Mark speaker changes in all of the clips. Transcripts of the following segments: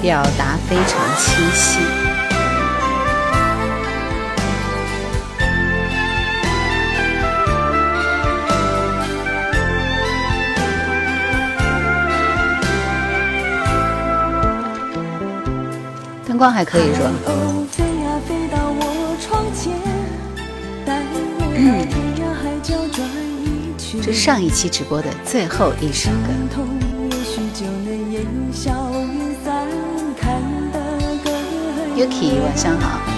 Speaker 1: 表达非常清晰。灯光还可以说。这是上一期直播的最后一首歌。晚上好。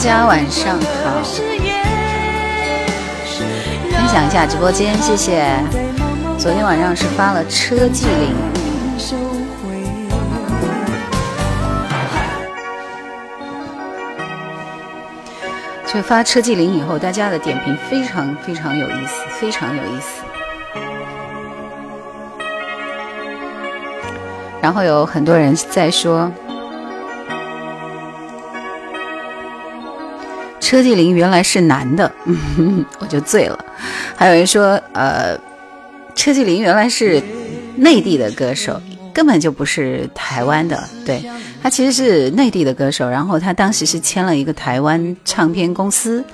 Speaker 1: 家晚上好。分享一下直播间，谢谢。昨天晚上是发了车技铃，就发车技铃以后，大家的点评非常非常有意思，非常有意思。然后有很多人在说。车继林原来是男的，我就醉了。还有人说，呃，车继林原来是内地的歌手，根本就不是台湾的。对他其实是内地的歌手，然后他当时是签了一个台湾唱片公司，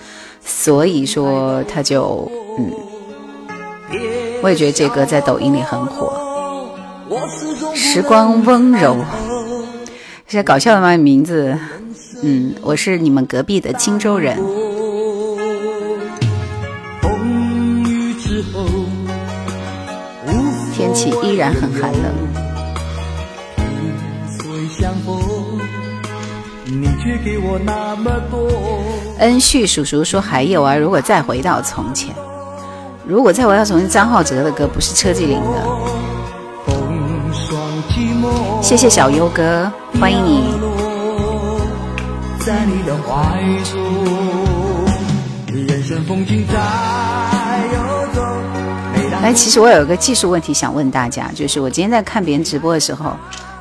Speaker 1: 所以说他就嗯，我也觉得这歌在抖音里很火。时光温柔，这些搞笑的吗？名字。嗯，我是你们隔壁的荆州人。天气依然很寒冷。恩旭叔叔说还有啊，如果再回到从前，如果再回到从前，张浩哲的歌不是车继林的。谢谢小优哥，欢迎你。在你的怀中，人生风景在游走。哎，其实我有一个技术问题想问大家，就是我今天在看别人直播的时候，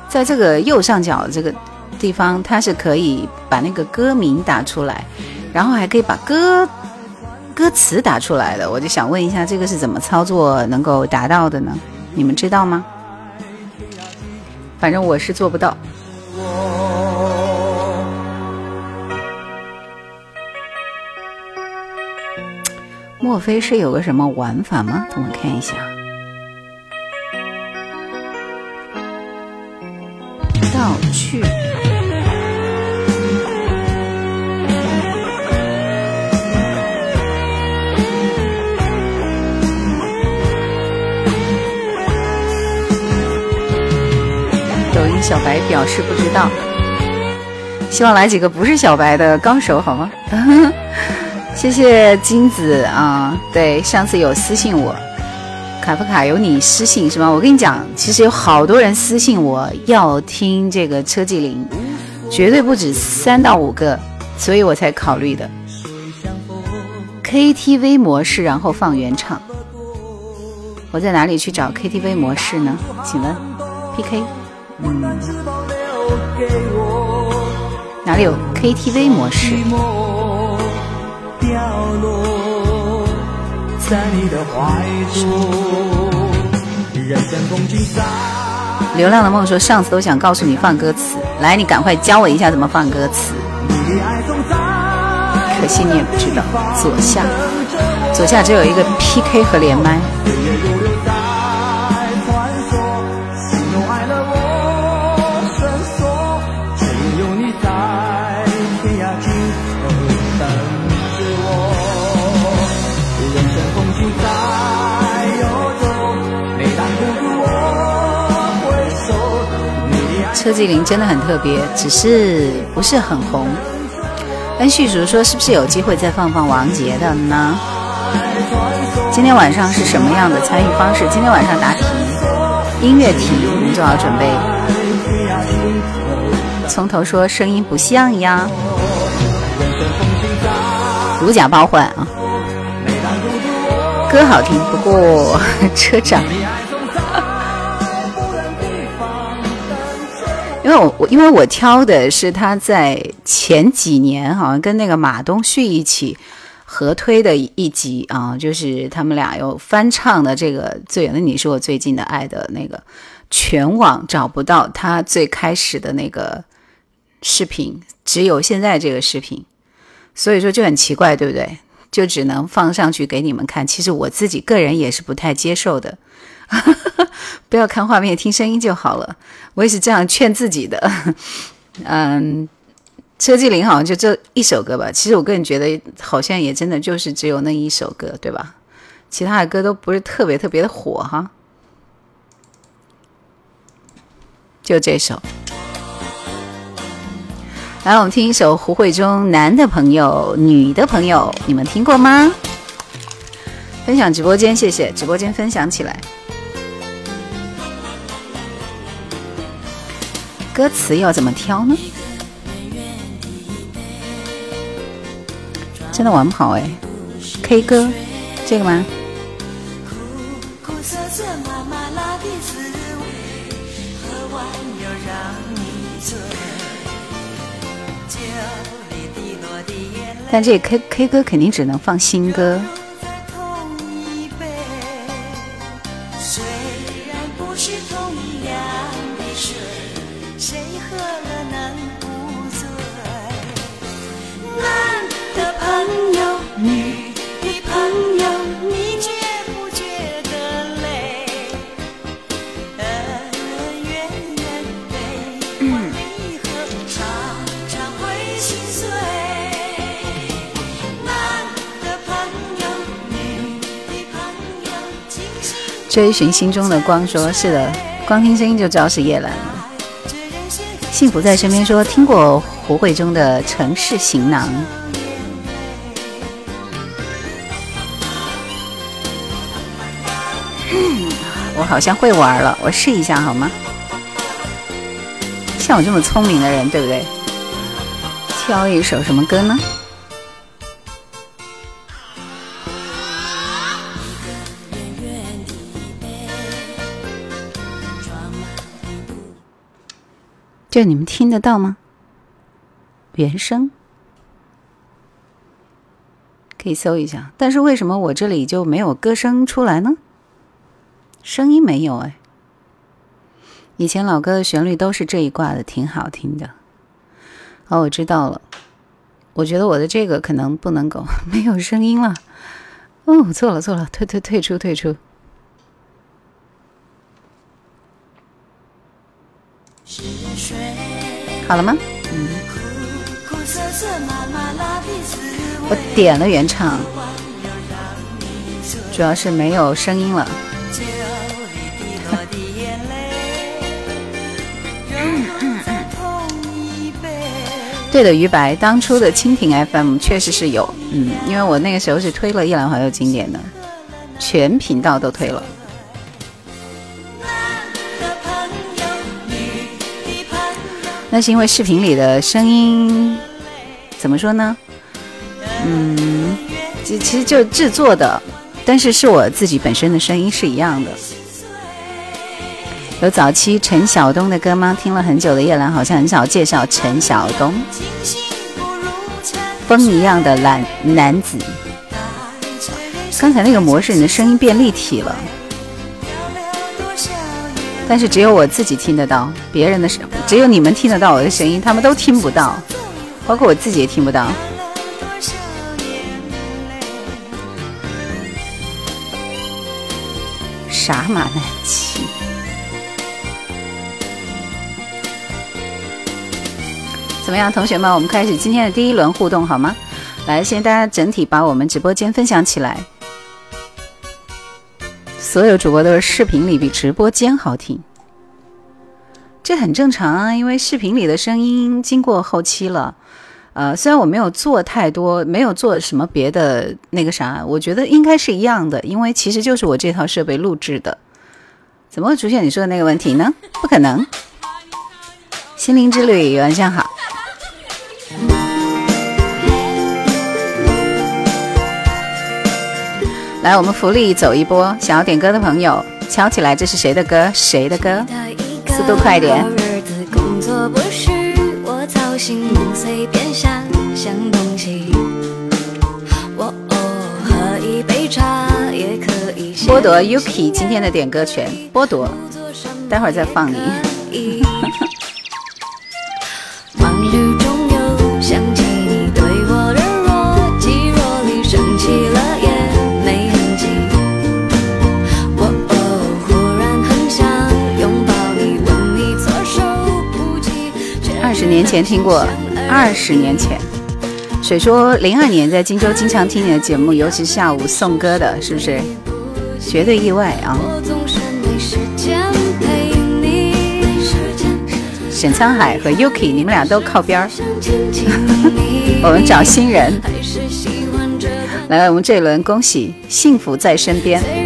Speaker 1: 在这个右上角这个地方，它是可以把那个歌名打出来，然后还可以把歌歌词打出来的。我就想问一下，这个是怎么操作能够达到的呢？你们知道吗？反正我是做不到。莫非是有个什么玩法吗？我们看一下。道具。抖音小白表示不知道，希望来几个不是小白的高手好吗？谢谢金子啊，对，上次有私信我，卡夫卡有你私信是吗？我跟你讲，其实有好多人私信我要听这个车继林，绝对不止三到五个，所以我才考虑的。KTV 模式，然后放原唱，我在哪里去找 KTV 模式呢？请问 PK，嗯，哪里有 KTV 模式？在你的怀中。流浪的梦说：“上次都想告诉你放歌词，来，你赶快教我一下怎么放歌词。可惜你也不知道，左下，左下只有一个 PK 和连麦。”车继林真的很特别，只是不是很红。跟旭叔说，是不是有机会再放放王杰的呢？今天晚上是什么样的参与方式？今天晚上答题，音乐题，你们做好准备。从头说，声音不像呀，如假包换啊。歌好听，不过 车长。因为我因为我挑的是他在前几年好像跟那个马东旭一起合推的一集啊，就是他们俩有翻唱的这个《最远的你是我最近的爱》的那个，全网找不到他最开始的那个视频，只有现在这个视频，所以说就很奇怪，对不对？就只能放上去给你们看。其实我自己个人也是不太接受的。不要看画面，听声音就好了。我也是这样劝自己的。嗯，车继林好像就这一首歌吧。其实我个人觉得，好像也真的就是只有那一首歌，对吧？其他的歌都不是特别特别的火哈。就这首。来，我们听一首胡慧中《男的朋友》，女的朋友，你们听过吗？分享直播间，谢谢直播间分享起来。歌词要怎么挑呢？真的玩不好哎，K 歌这个吗？但这 K K 歌肯定只能放新歌。追寻心中的光，说是的，光听声音就知道是叶兰了。幸福在身边，说听过胡慧中的《城市行囊》。我好像会玩了，我试一下好吗？像我这么聪明的人，对不对？挑一首什么歌呢？这你们听得到吗？原声可以搜一下，但是为什么我这里就没有歌声出来呢？声音没有哎。以前老歌的旋律都是这一挂的，挺好听的。哦，我知道了。我觉得我的这个可能不能够，没有声音了。哦，错了错了，退退退出退出。好了吗？嗯。我点了原唱，主要是没有声音了。对的，于白，当初的蜻蜓 FM 确实是有，嗯，因为我那个时候是推了《夜兰怀旧经典》的，全频道都推了。那是因为视频里的声音怎么说呢？嗯，其其实就制作的，但是是我自己本身的声音是一样的。有早期陈晓东的歌吗？听了很久的叶兰好像很少介绍陈晓东。风一样的男男子，刚才那个模式，你的声音变立体了。但是只有我自己听得到，别人的声，只有你们听得到我的声音，他们都听不到，包括我自己也听不到。傻马难骑，怎么样，同学们？我们开始今天的第一轮互动好吗？来，先大家整体把我们直播间分享起来。所有主播都是视频里比直播间好听，这很正常啊，因为视频里的声音经过后期了。呃，虽然我没有做太多，没有做什么别的那个啥，我觉得应该是一样的，因为其实就是我这套设备录制的。怎么会出现你说的那个问题呢？不可能。心灵之旅，晚上好。来，我们福利走一波，想要点歌的朋友敲起来，这是谁的歌？谁的歌？速度快点。剥夺 Yuki 今天的点歌权，剥夺，待会儿再放你。年前听过，二十年前，水说零二年在荆州经常听你的节目，尤其下午送歌的，是不是？绝对意外啊！沈沧海和 Yuki，你们俩都靠边儿。我们找新人。来，我们这一轮恭喜幸福在身边。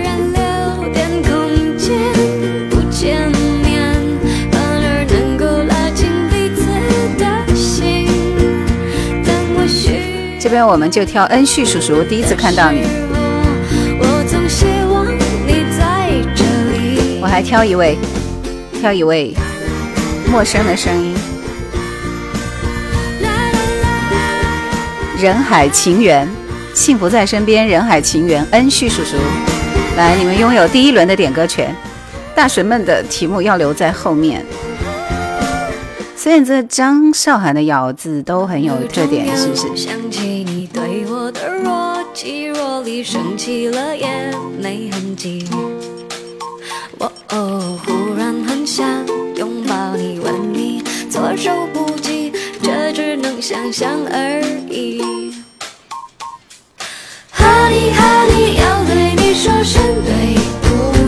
Speaker 1: 这边我们就挑恩旭叔叔，第一次看到你。我还挑一位，挑一位陌生的声音。人海情缘，幸福在身边。人海情缘，恩旭叔叔，来，你们拥有第一轮的点歌权。大神们的题目要留在后面。虽然这张韶涵的咬字都很有特点，是不是？我哦，忽然很想拥抱你，吻你，措手不及，这只能想象而已。哈尼哈尼，要对你说声对不起，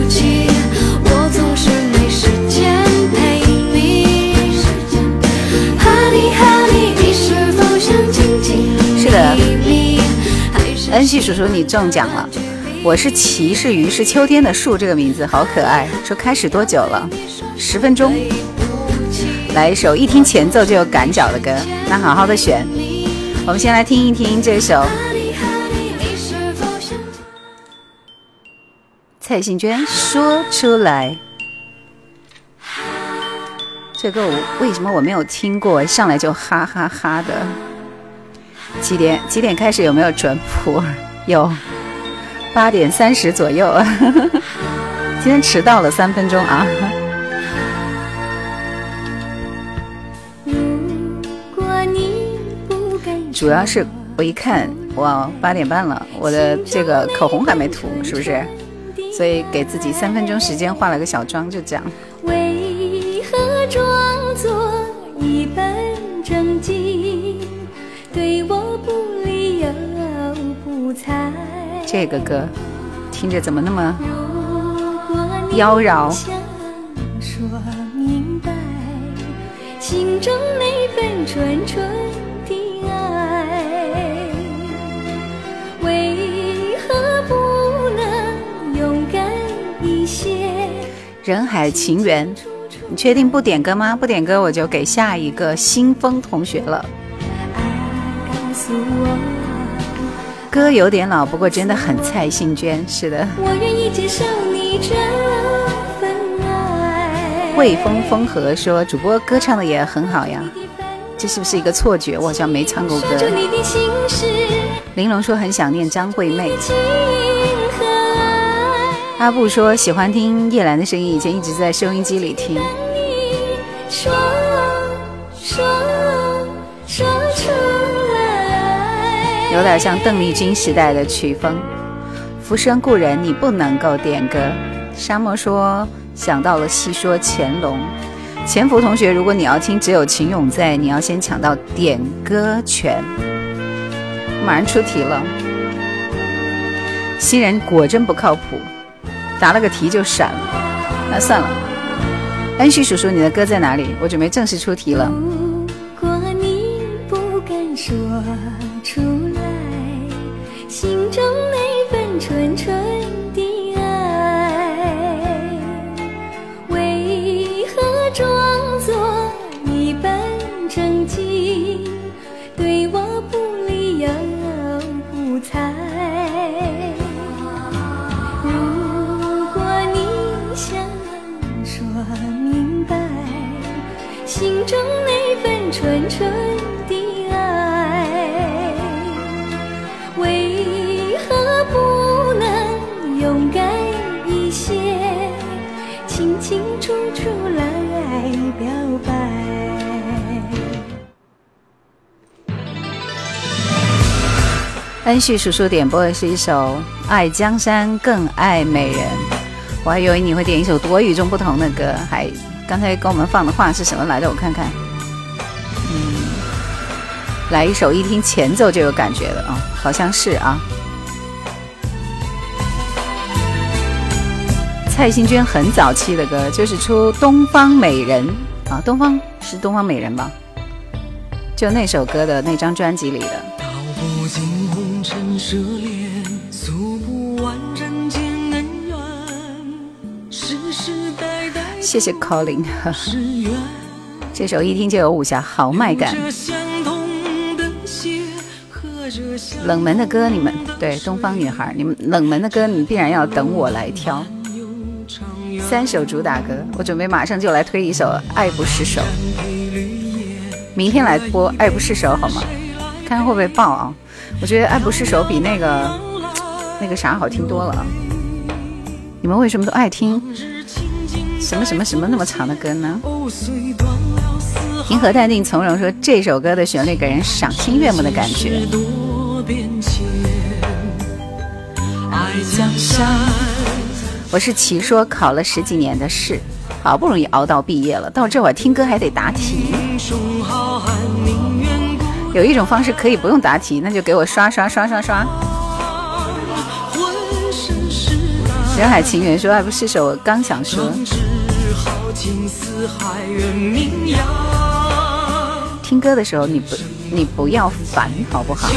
Speaker 1: 季叔叔，你中奖了。我是骑士鱼，是秋天的树，这个名字好可爱。说开始多久了？十分钟。来一首一听前奏就有赶脚的歌，那好好的选。我们先来听一听这首蔡幸娟说出来。这歌我为什么我没有听过？上来就哈哈哈的。几点？几点开始？有没有准谱？有。八点三十左右，今天迟到了三分钟啊！主要是我一看，哇，八点半了，我的这个口红还没涂，是不是？所以给自己三分钟时间化了个小妆，就这样。为何装作一本正经，对我不理又不睬？这个歌听着怎么那么妖娆？人海情缘，你确定不点歌吗？不点歌我就给下一个新风同学了。歌有点老，不过真的很蔡幸娟，是的。魏风风和说主播歌唱的也很好呀，这是不是一个错觉？我好像没唱过歌。玲珑说很想念张惠妹。阿布说喜欢听叶兰的声音，以前一直在收音机里听。说说说有点像邓丽君时代的曲风，《浮生故人》你不能够点歌。沙漠说想到了戏说乾隆，潜伏同学，如果你要听《只有秦勇在》，你要先抢到点歌权。马上出题了，新人果真不靠谱，答了个题就闪了，那算了。恩旭叔叔，你的歌在哪里？我准备正式出题了。
Speaker 2: 如果你不敢说，心
Speaker 1: 恩旭叔叔点播的是一首《爱江山更爱美人》，我还以为你会点一首多与众不同的歌，还刚才给我们放的话是什么来着？我看看，嗯，来一首一听前奏就有感觉的啊、好像是啊。蔡幸娟很早期的歌，就是出《东方美人》啊，东方是《东方美人》吧？就那首歌的那张专辑里的。谢谢
Speaker 3: 缘。
Speaker 1: 这首一听就有武侠豪迈感。冷门的歌，你们对东方女孩，你们冷门的歌，你必然要等我来挑。三首主打歌，我准备马上就来推一首《爱不释手》，明天来播《爱不释手》好吗？看看会不会爆啊？我觉得《爱不释手》比那个那个啥好听多了啊。你们为什么都爱听什么什么什么那么长的歌呢？
Speaker 3: 藕虽断了丝毫
Speaker 1: 平和淡定从容说这首歌的旋律给人赏心悦目的感觉。
Speaker 3: 爱江山。
Speaker 1: 我是奇说考了十几年的试，好不容易熬到毕业了，到这会儿听歌还得答题。有一种方式可以不用答题，那就给我刷刷刷刷刷。人海情缘说爱不释手，我刚想说，听歌的时候你不你不要烦好不好？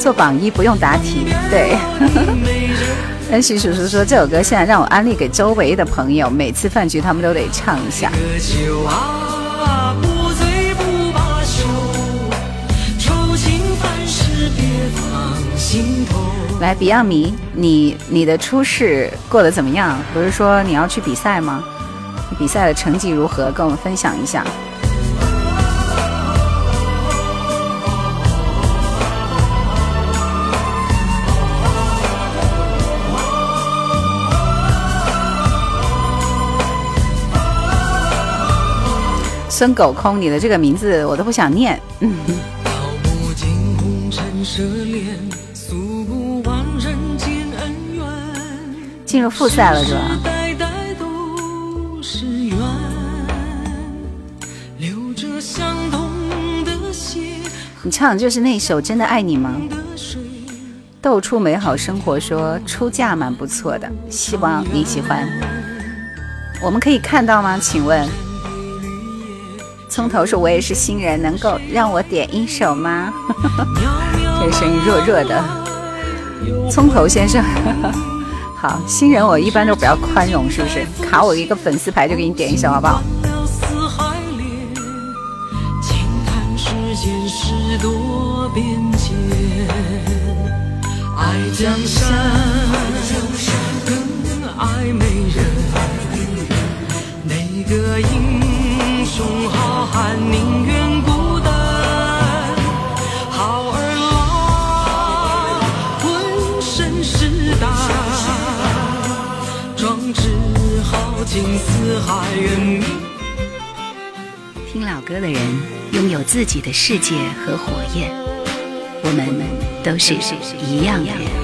Speaker 1: 做榜一不用答题，对。恩熙叔叔说这首歌现在让我安利给周围的朋友，每次饭局他们都得唱一下。来，Beyond 迷，你你的初试过得怎么样？不是说你要去比赛吗？比赛的成绩如何？跟我们分享一下。孙狗空，你的这个名字我都不想念。嗯，
Speaker 3: 道不尽红尘
Speaker 1: 进入复赛了是吧？你唱的就是那首《真的爱你》吗？斗出美好生活说出嫁蛮不错的，希望你喜欢。我们可以看到吗？请问，葱头说我也是新人，能够让我点一首吗？这声音弱弱的，葱头先生。好，新人我一般都比较宽容，是不是？卡我一个粉丝牌就给你点一首，好不好？
Speaker 3: 了四海恋，轻叹世间事多变迁。爱江山，更爱美人。哪个英雄好汉宁愿孤豪情四海远名。
Speaker 4: 听老歌的人拥有自己的世界和火焰，我们都是一样的人。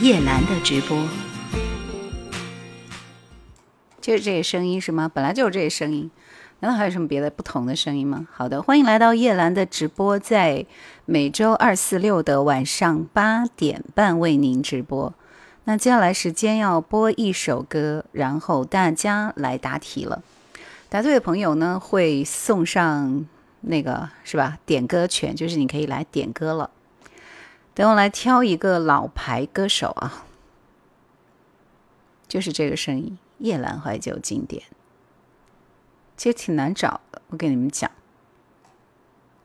Speaker 4: 叶兰的直播，
Speaker 1: 就是这个声音是吗？本来就是这个声音，难道还有什么别的不同的声音吗？好的，欢迎来到叶兰的直播，在每周二、四、六的晚上八点半为您直播。那接下来时间要播一首歌，然后大家来答题了。答对的朋友呢，会送上那个是吧？点歌权，就是你可以来点歌了。等我来挑一个老牌歌手啊，就是这个声音。夜兰怀旧经典，其实挺难找的。我跟你们讲，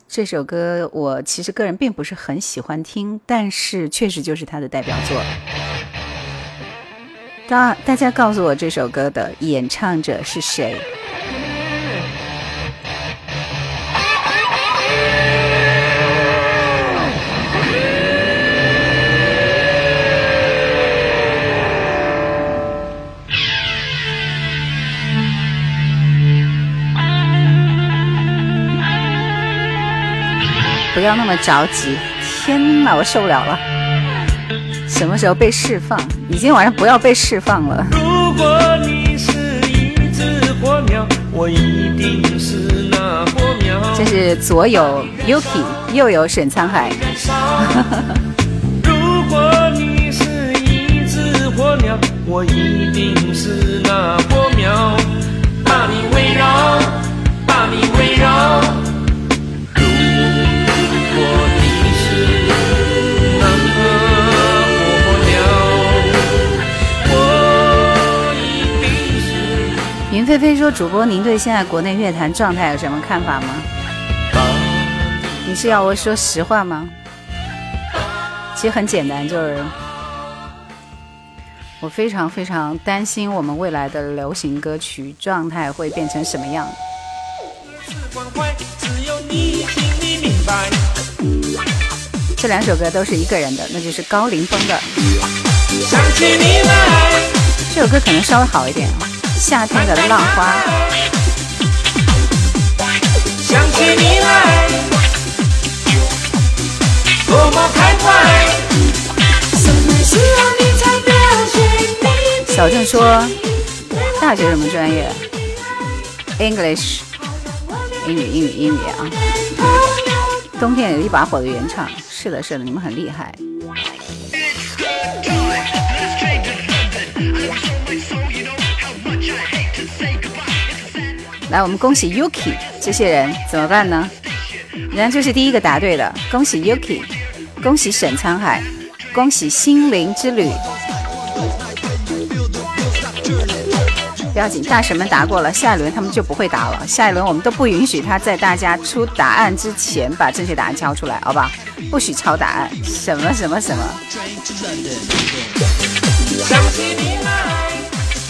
Speaker 1: 这首歌我其实个人并不是很喜欢听，但是确实就是他的代表作。大大家告诉我这首歌的演唱者是谁？不要那么着急！天哪，我受不了了！什么时候被释放？你今天晚上不要被释放了。
Speaker 5: 如果你是一只火苗，我一定是那火苗。
Speaker 1: 这是左有 Yuki，右有沈沧海。
Speaker 5: 如果你是一只火苗，我一定是那火苗，把你围绕，把你围绕。
Speaker 1: 菲菲说：“主播，您对现在国内乐坛状态有什么看法吗？你是要我说实话吗？其实很简单，就是我非常非常担心我们未来的流行歌曲状态会变成什么样。这两首歌都是一个人的，那就是高凌风的。这首歌可能稍微好一点。”夏天的浪花。想起你来，多么开怀。小郑说，大学什么专业？English，英语，英语，英语啊。冬天有一把火的原唱，是的，是的，你们很厉害。来，我们恭喜 Yuki 这些人怎么办呢？人家就是第一个答对的，恭喜 Yuki，恭喜沈沧海，恭喜心灵之旅。不要紧，大神们答过了，下一轮他们就不会答了。下一轮我们都不允许他在大家出答案之前把正确答案交出来，好吧？不许抄答案，什么什么什么。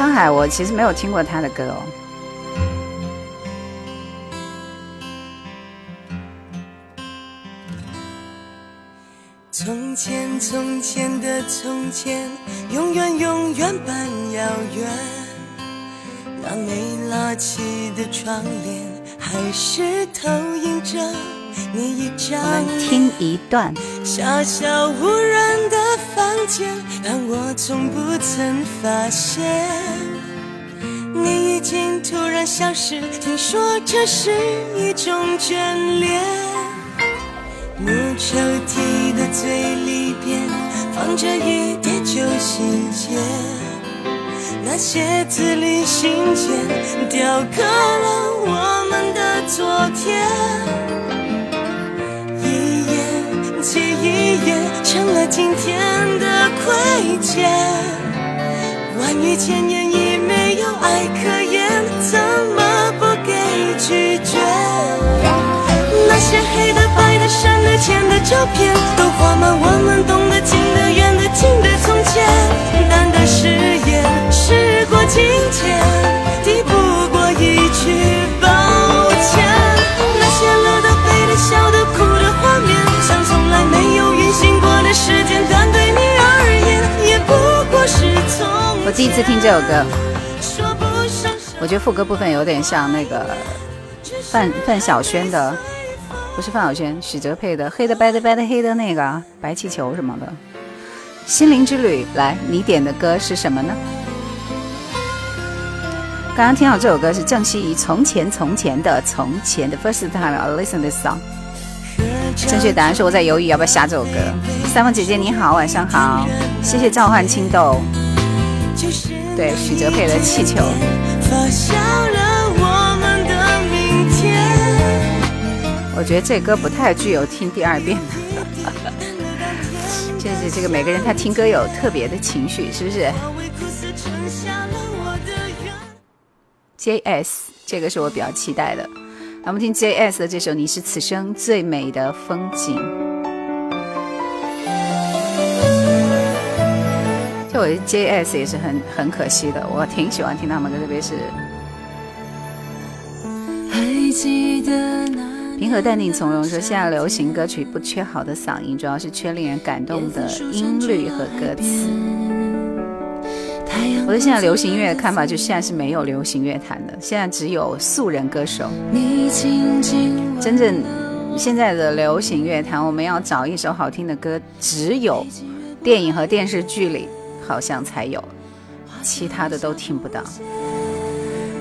Speaker 1: 沧海，我其实没有听过他的歌哦。
Speaker 6: 从前从前的从前，永远永远般遥远。那没拉起的窗帘，还是投影着。
Speaker 1: 我们听一段。
Speaker 6: 小小无人的房间，但我从不曾发现你已经突然消失。听说这是一种眷恋。木抽屉的最里边放着一叠旧信件，那些字里行间雕刻了我们的昨天。记忆也成了今天的亏欠，万语千言已没有爱可言，怎么不给拒绝？那些黑的、白的、深的、浅的照片，都画满我们懂得、近的、远的、近的从前。淡的誓言，时过境迁，
Speaker 1: 第一次听这首歌，我觉得副歌部分有点像那个范范晓萱的，不是范晓萱，许哲佩的《黑的白的白的黑的那个白气球》什么的。心灵之旅，来，你点的歌是什么呢？刚刚听到这首歌是郑希怡《从前从前的从前的 First time I listen this song》。正确答案是我在犹豫要不要下这首歌。三凤姐姐你好，晚上好，谢谢召唤青豆。对，许哲佩的《气球》。我觉得这歌不太具有听第二遍的。就是这个每个人他听歌有特别的情绪，是不是？J.S. 这个是我比较期待的。那我们听 J.S. 的这首《你是此生最美的风景》。就我 J.S. 也是很很可惜的，我挺喜欢听他们歌，特别是。平和淡定从容说，现在流行歌曲不缺好的嗓音，主要是缺令人感动的音律和歌词。我对现在流行音乐的看法，就现在是没有流行乐坛的，现在只有素人歌手。真正现在的流行乐坛，我们要找一首好听的歌，只有电影和电视剧里好像才有，其他的都听不到。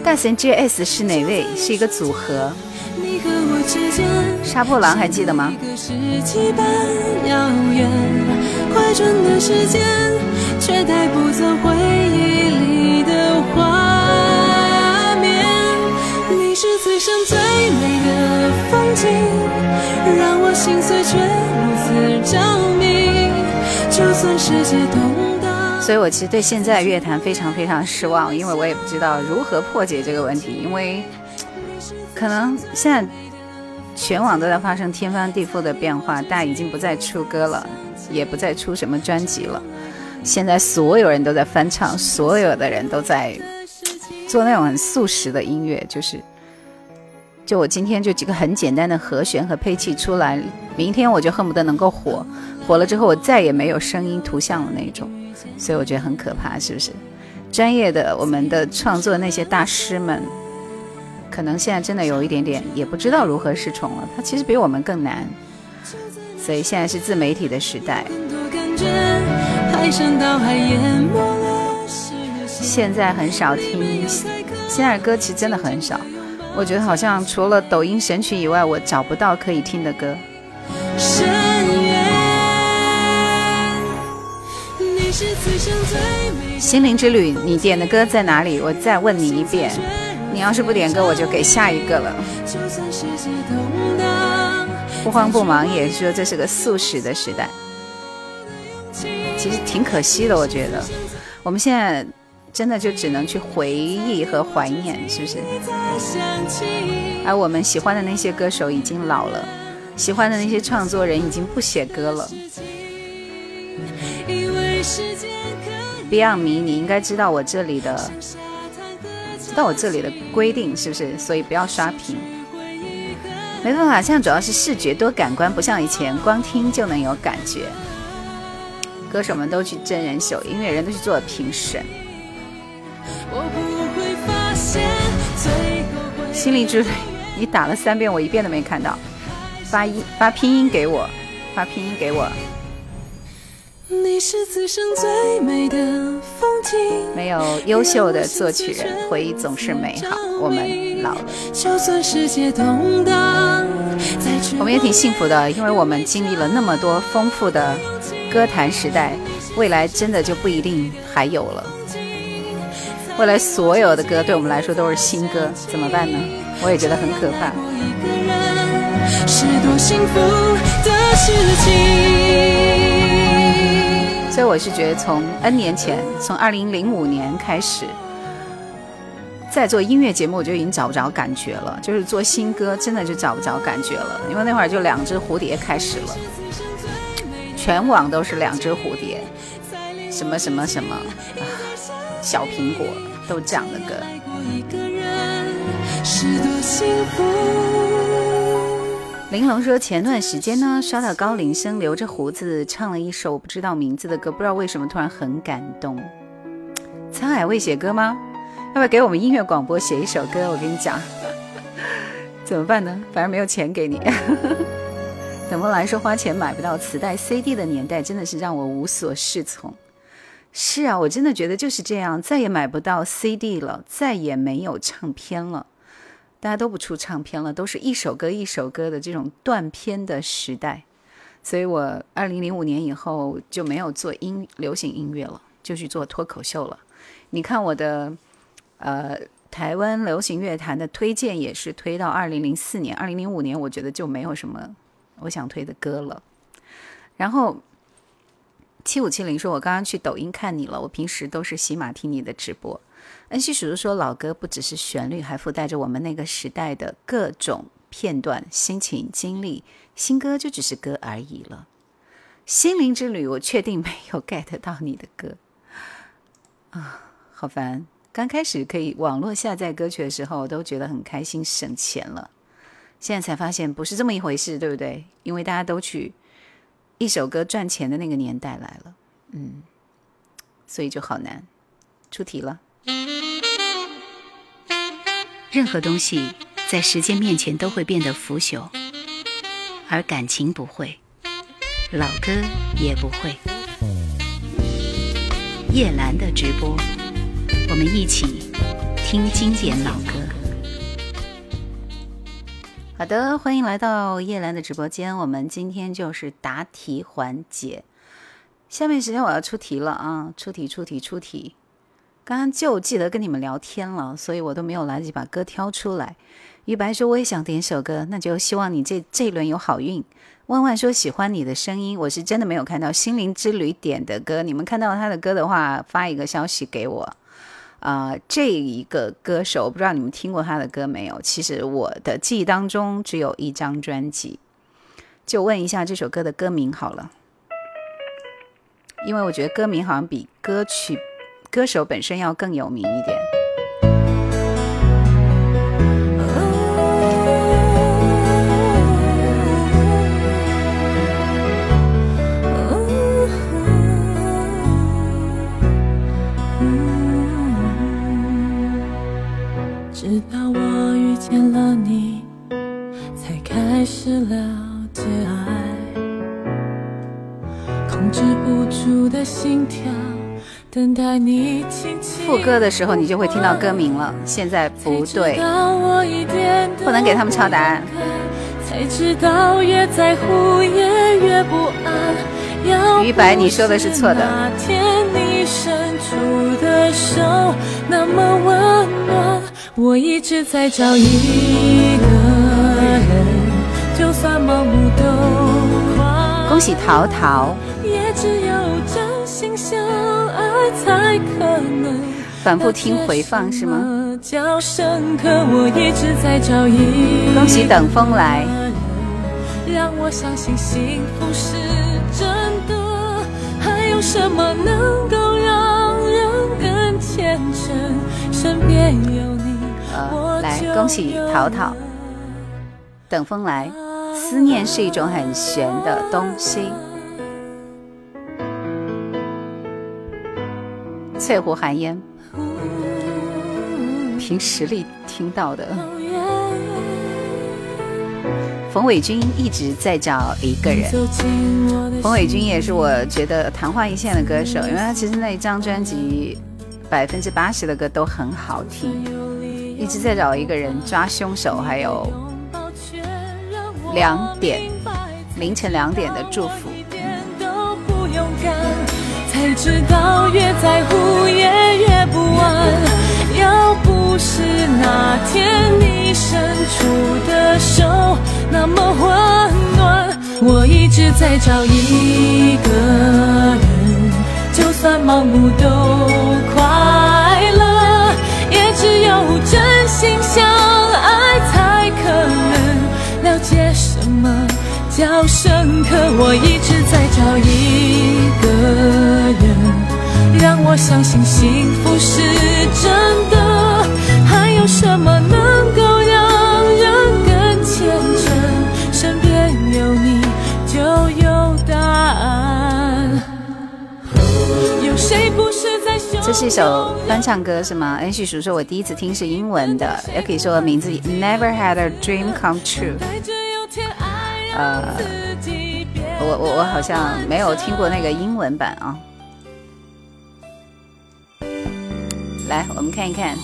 Speaker 1: 大神 JS 是哪位？是一个组合。杀破狼还记得吗？快转的时间却带不走回忆里的画面。你是此生最美的风景，让我心碎却如此着迷。就算世界动荡，所以我其实对现在乐坛非常非常失望，因为我也不知道如何破解这个问题，因为可能现在全网都在发生天翻地覆的变化，大家已经不再出歌了，也不再出什么专辑了。现在所有人都在翻唱，所有的人都在做那种很速食的音乐，就是，就我今天就几个很简单的和弦和配器出来，明天我就恨不得能够火，火了之后我再也没有声音图像的那种，所以我觉得很可怕，是不是？专业的我们的创作那些大师们，可能现在真的有一点点也不知道如何是从了，他其实比我们更难，所以现在是自媒体的时代。现在很少听，现在的歌其实真的很少。我觉得好像除了抖音神曲以外，我找不到可以听的歌。心灵之旅，你点的歌在哪里？我再问你一遍。你要是不点歌，我就给下一个了。不慌不忙也说这是个速食的时代。其实挺可惜的，我觉得，我们现在真的就只能去回忆和怀念，是不是？而我们喜欢的那些歌手已经老了，喜欢的那些创作人已经不写歌了。Beyond 迷，你应该知道我这里的，知道我这里的规定是不是？所以不要刷屏。没办法，现在主要是视觉多感官，不像以前光听就能有感觉。歌手们都去真人秀，音乐人都去做评审。心灵之旅，你打了三遍，我一遍都没看到。发音发拼音给我，发拼音给我。没有优秀的作曲人，回忆总是美好。我们老了，我们也挺幸福的，因为我们经历了那么多丰富的。歌坛时代，未来真的就不一定还有了。未来所有的歌对我们来说都是新歌，怎么办呢？我也觉得很可怕。所以我是觉得，从 N 年前，从二零零五年开始，在做音乐节目，我就已经找不着感觉了。就是做新歌，真的就找不着感觉了，因为那会儿就两只蝴蝶开始了。全网都是两只蝴蝶，什么什么什么，小苹果都这样的歌。玲珑说，前段时间呢，刷到高林生留着胡子唱了一首我不知道名字的歌，不知道为什么突然很感动。沧海未写歌吗？要不要给我们音乐广播写一首歌？我跟你讲，怎么办呢？反正没有钱给你。怎么来说花钱买不到磁带 CD 的年代，真的是让我无所适从。是啊，我真的觉得就是这样，再也买不到 CD 了，再也没有唱片了，大家都不出唱片了，都是一首歌一首歌的这种断片的时代。所以我二零零五年以后就没有做音流行音乐了，就去做脱口秀了。你看我的，呃，台湾流行乐坛的推荐也是推到二零零四年，二零零五年我觉得就没有什么。我想推的歌了，然后七五七零说：“我刚刚去抖音看你了，我平时都是喜马听你的直播。”恩熙叔叔说：“老歌不只是旋律，还附带着我们那个时代的各种片段、心情、经历。新歌就只是歌而已了。”心灵之旅，我确定没有 get 到你的歌啊，好烦！刚开始可以网络下载歌曲的时候，都觉得很开心，省钱了。现在才发现不是这么一回事，对不对？因为大家都去一首歌赚钱的那个年代来了，嗯，所以就好难。出题了。
Speaker 7: 任何东西在时间面前都会变得腐朽，而感情不会，老歌也不会。叶兰的直播，我们一起听经典老歌。
Speaker 1: 好的，欢迎来到叶兰的直播间。我们今天就是答题环节。下面时间我要出题了啊！出题，出题，出题。刚刚就记得跟你们聊天了，所以我都没有来得及把歌挑出来。于白说我也想点首歌，那就希望你这这一轮有好运。万万说喜欢你的声音，我是真的没有看到心灵之旅点的歌。你们看到他的歌的话，发一个消息给我。啊，这一个歌手，我不知道你们听过他的歌没有？其实我的记忆当中只有一张专辑，就问一下这首歌的歌名好了，因为我觉得歌名好像比歌曲、歌手本身要更有名一点。
Speaker 6: 直到我遇见了你，才开始了解爱，控制不住的心跳，等待你轻轻。
Speaker 1: 副歌的时候，你就会听到歌名了。现在不对，不能给他们抄答案。才知道越在乎也越不安。于白，你说的是错的。那天你伸出的手那么温暖。我一直在找一个人，就算盲目都快。恭喜淘淘。也只有。反复听回放是吗？叫深刻。我一直在找一恭喜等风来。让我相信幸福是真的。还有什么能够让人更虔诚？身边有你。来，恭喜淘淘。等风来，思念是一种很玄的东西。翠湖寒烟，凭实力听到的。冯伟军一直在找一个人。冯伟军也是我觉得昙花一现的歌手，因为他其实那一张专辑百分之八十的歌都很好听。一直在找一个人抓凶手，还有两点凌晨两点的祝福。才知道越在乎也越不安。要不是那天你伸出的手那么温暖，我一直在找一个人，就算盲目都快乐，也只有真。心相爱才可能了解什么叫深刻。我一直在找一个人，让我相信幸福是真的。还有什么能够让人更虔诚？身边有你就有答案。有谁不是在？这是一首翻唱歌是吗？恩旭叔说，我第一次听是英文的，也可以说名字 Never Had a Dream Come True。呃，我我我好像没有听过那个英文版啊。来，我们看一看，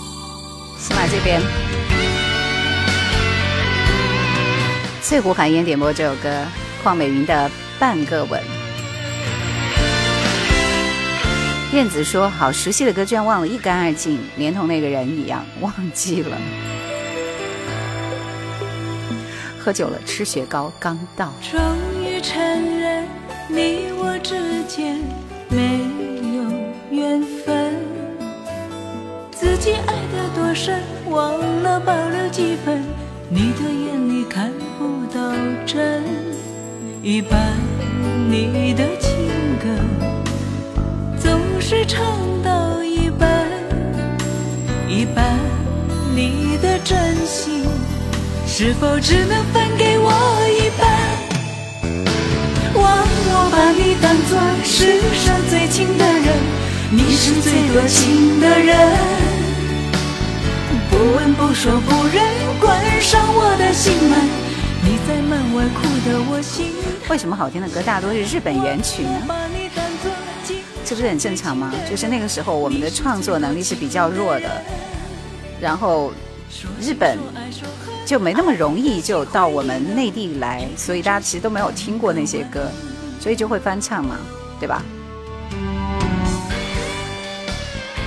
Speaker 1: 喜马这边，翠湖寒烟点播这首歌，邝美云的《半个吻》。燕子说：“好熟悉的歌，居然忘了一干二净，连同那个人一样忘记了。”喝酒了，吃雪糕刚到。
Speaker 3: 终于承认你我之间没有缘分，自己爱得多深，忘了保留几分。你的眼里看不到真，一半你的情歌总。是唱到一半，一半你的真心，是否只能分给我一半？忘我把你当作世上最亲的人，你是最多情的人，不问不说不认，关上我的心门，你在门外哭得我心疼。
Speaker 1: 为什么好听的歌大多是日本原曲呢？这不是很正常吗？就是那个时候我们的创作能力是比较弱的，然后日本就没那么容易就到我们内地来，所以大家其实都没有听过那些歌，所以就会翻唱嘛，对吧？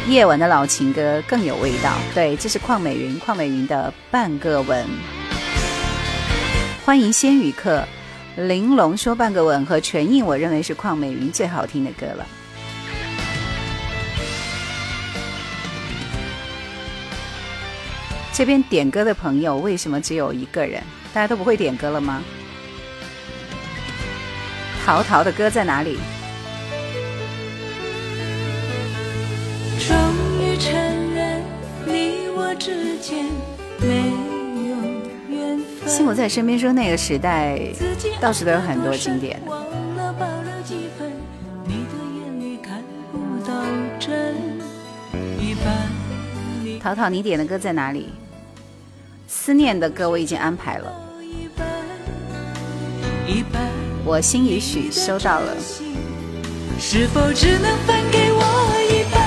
Speaker 1: 夜晚的老情歌更有味道，对，这是邝美云，邝美云的半个吻。欢迎仙语客，玲珑说半个吻和全印，我认为是邝美云最好听的歌了。这边点歌的朋友为什么只有一个人？大家都不会点歌了吗？陶陶的歌在哪里？
Speaker 3: 终于承认你我之间没有缘分。
Speaker 1: 幸福在身边说那个时代，到处都有很多经典。淘淘，你点的歌在哪里？思念的歌我已经安排了，我心已许收到了。
Speaker 3: 是否只能分给我一半？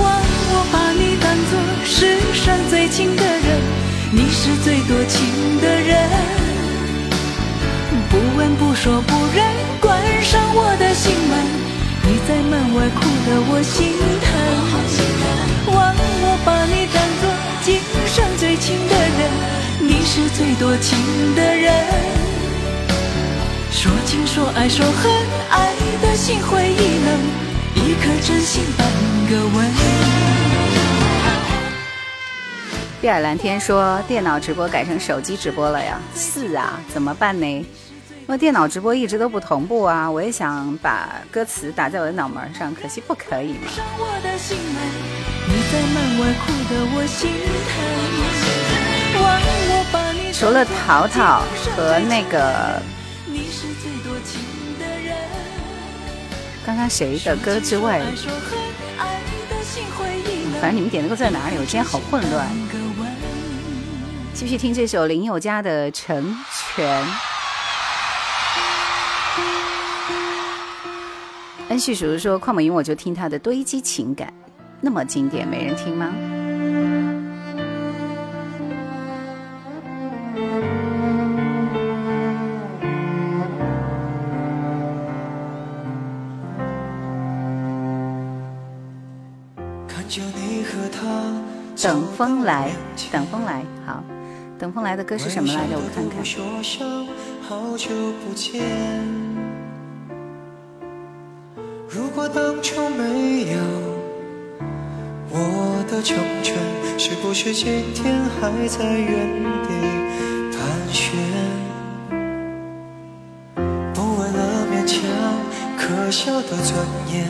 Speaker 3: 忘我把你当作世上最亲的人，你是最多情的人，不问不说不认，关上我的心门，你在门外哭得我心疼。忘我把你当作。今生最亲的人，你是最多情的人。说情说爱说恨，爱的心灰意冷，一颗真心半个吻。
Speaker 1: 碧海蓝天说电脑直播改成手机直播了呀？是啊，怎么办呢？因为电脑直播一直都不同步啊。我也想把歌词打在我的脑门上，可惜不可以嘛。除了淘淘和那个刚刚谁的歌之外，反正你们点的歌在哪里？我今天好混乱。继续听这首林宥嘉的《成全》。恩旭叔叔说：“邝美云，我就听他的堆积情感。”那么经典，没人听吗？等风来，等风来，好，等风来的歌是什么来着？我看看。说声好久不见如果当初没有。我的成全，是不是今天还在原地盘旋？不为了勉强，可笑的尊严。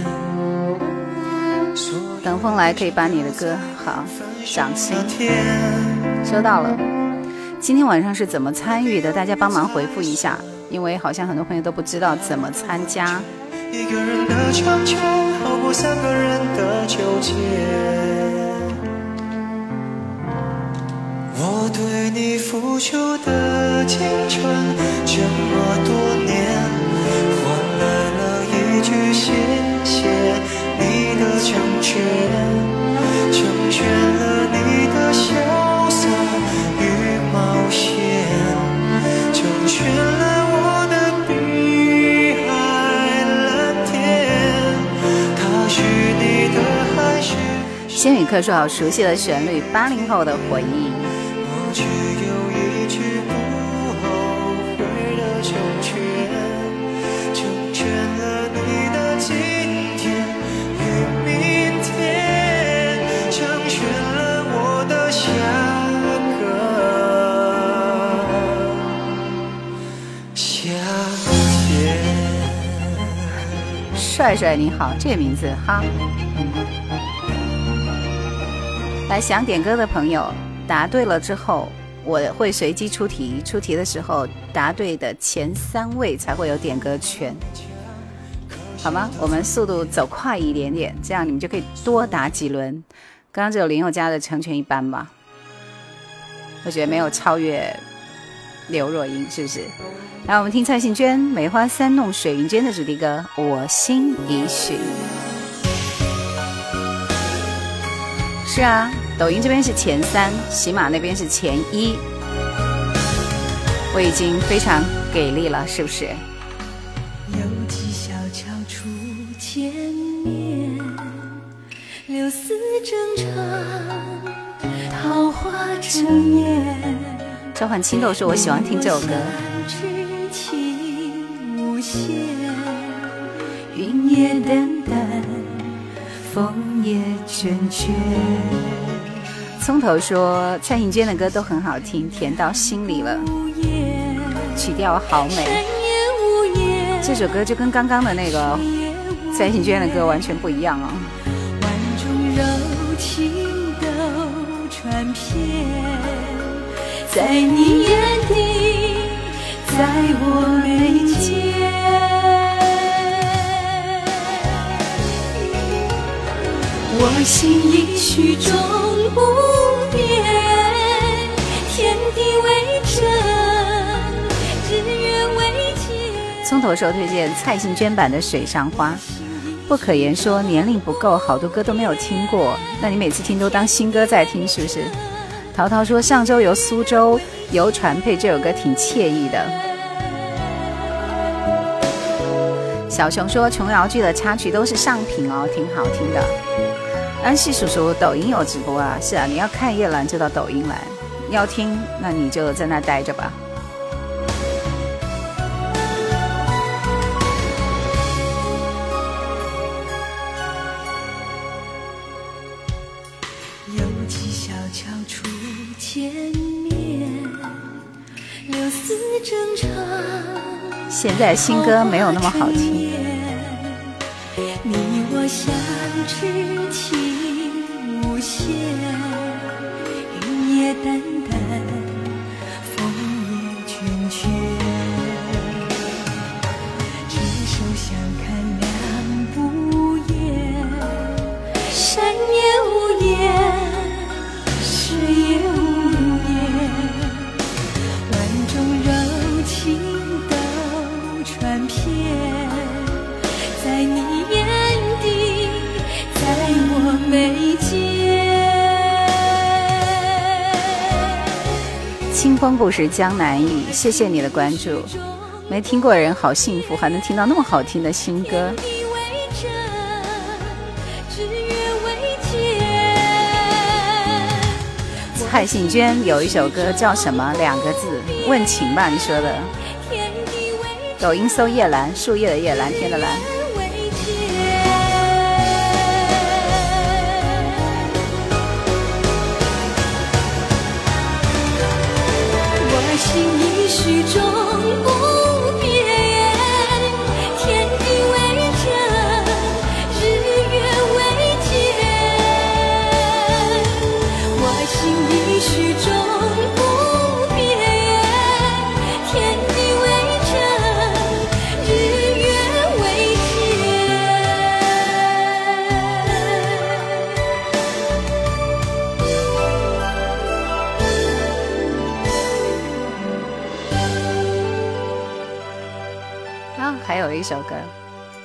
Speaker 1: 等风来，可以把你的歌好掌心收到了。今天晚上是怎么参与的？大家帮忙回复一下，因为好像很多朋友都不知道怎么参加。
Speaker 8: 一个人的强求好过三个人的纠结。我对你付出的青春这么多年，换来了一句谢谢你的成全，成全了你的潇洒与冒险，成全了我的碧海蓝天。他是你的还是？
Speaker 1: 仙语课说好熟悉的旋律，八零后的回忆。帅帅你好，这个名字哈。来想点歌的朋友，答对了之后，我会随机出题。出题的时候，答对的前三位才会有点歌权，好吗？我们速度走快一点点，这样你们就可以多答几轮。刚刚只有林宥嘉的成全一般吧，我觉得没有超越刘若英，是不是？来，我们听蔡幸娟《梅花三弄水云间》的主题歌《我心已许》。是啊，抖音这边是前三，喜马那边是前一，我已经非常给力了，是不是？
Speaker 2: 有几小桥初见面，柳丝正长，桃花正艳。
Speaker 1: 召唤青豆说：“我喜欢听这首歌。”
Speaker 2: 云也淡淡，风也倦倦。
Speaker 1: 葱头说：“蔡幸娟的歌都很好听，甜到心里了，曲调好美。这首歌就跟刚刚的那个蔡幸娟的歌完全不一样啊！
Speaker 2: 万种柔情都传遍，在你眼底，在我眉间。我心已许终不变，天地为证，日月为鉴。
Speaker 1: 葱头说推荐蔡幸娟版的《水上花》。不可言说年龄不够，好多歌都没有听过。那你每次听都当新歌在听，是不是？淘淘说上周游苏州游船配这首歌挺惬意的。小熊说琼瑶剧的插曲都是上品哦，挺好听的。安西叔叔抖音有直播啊？是啊，你要看叶兰就到抖音来，要听那你就在那待着吧。现在新歌没有那么好听。故事江南雨，谢谢你的关注。没听过的人好幸福，还能听到那么好听的新歌。蔡幸娟有一首歌叫什么？两个字，问情吧？你说的。抖音搜叶兰，树叶的叶，蓝天的蓝。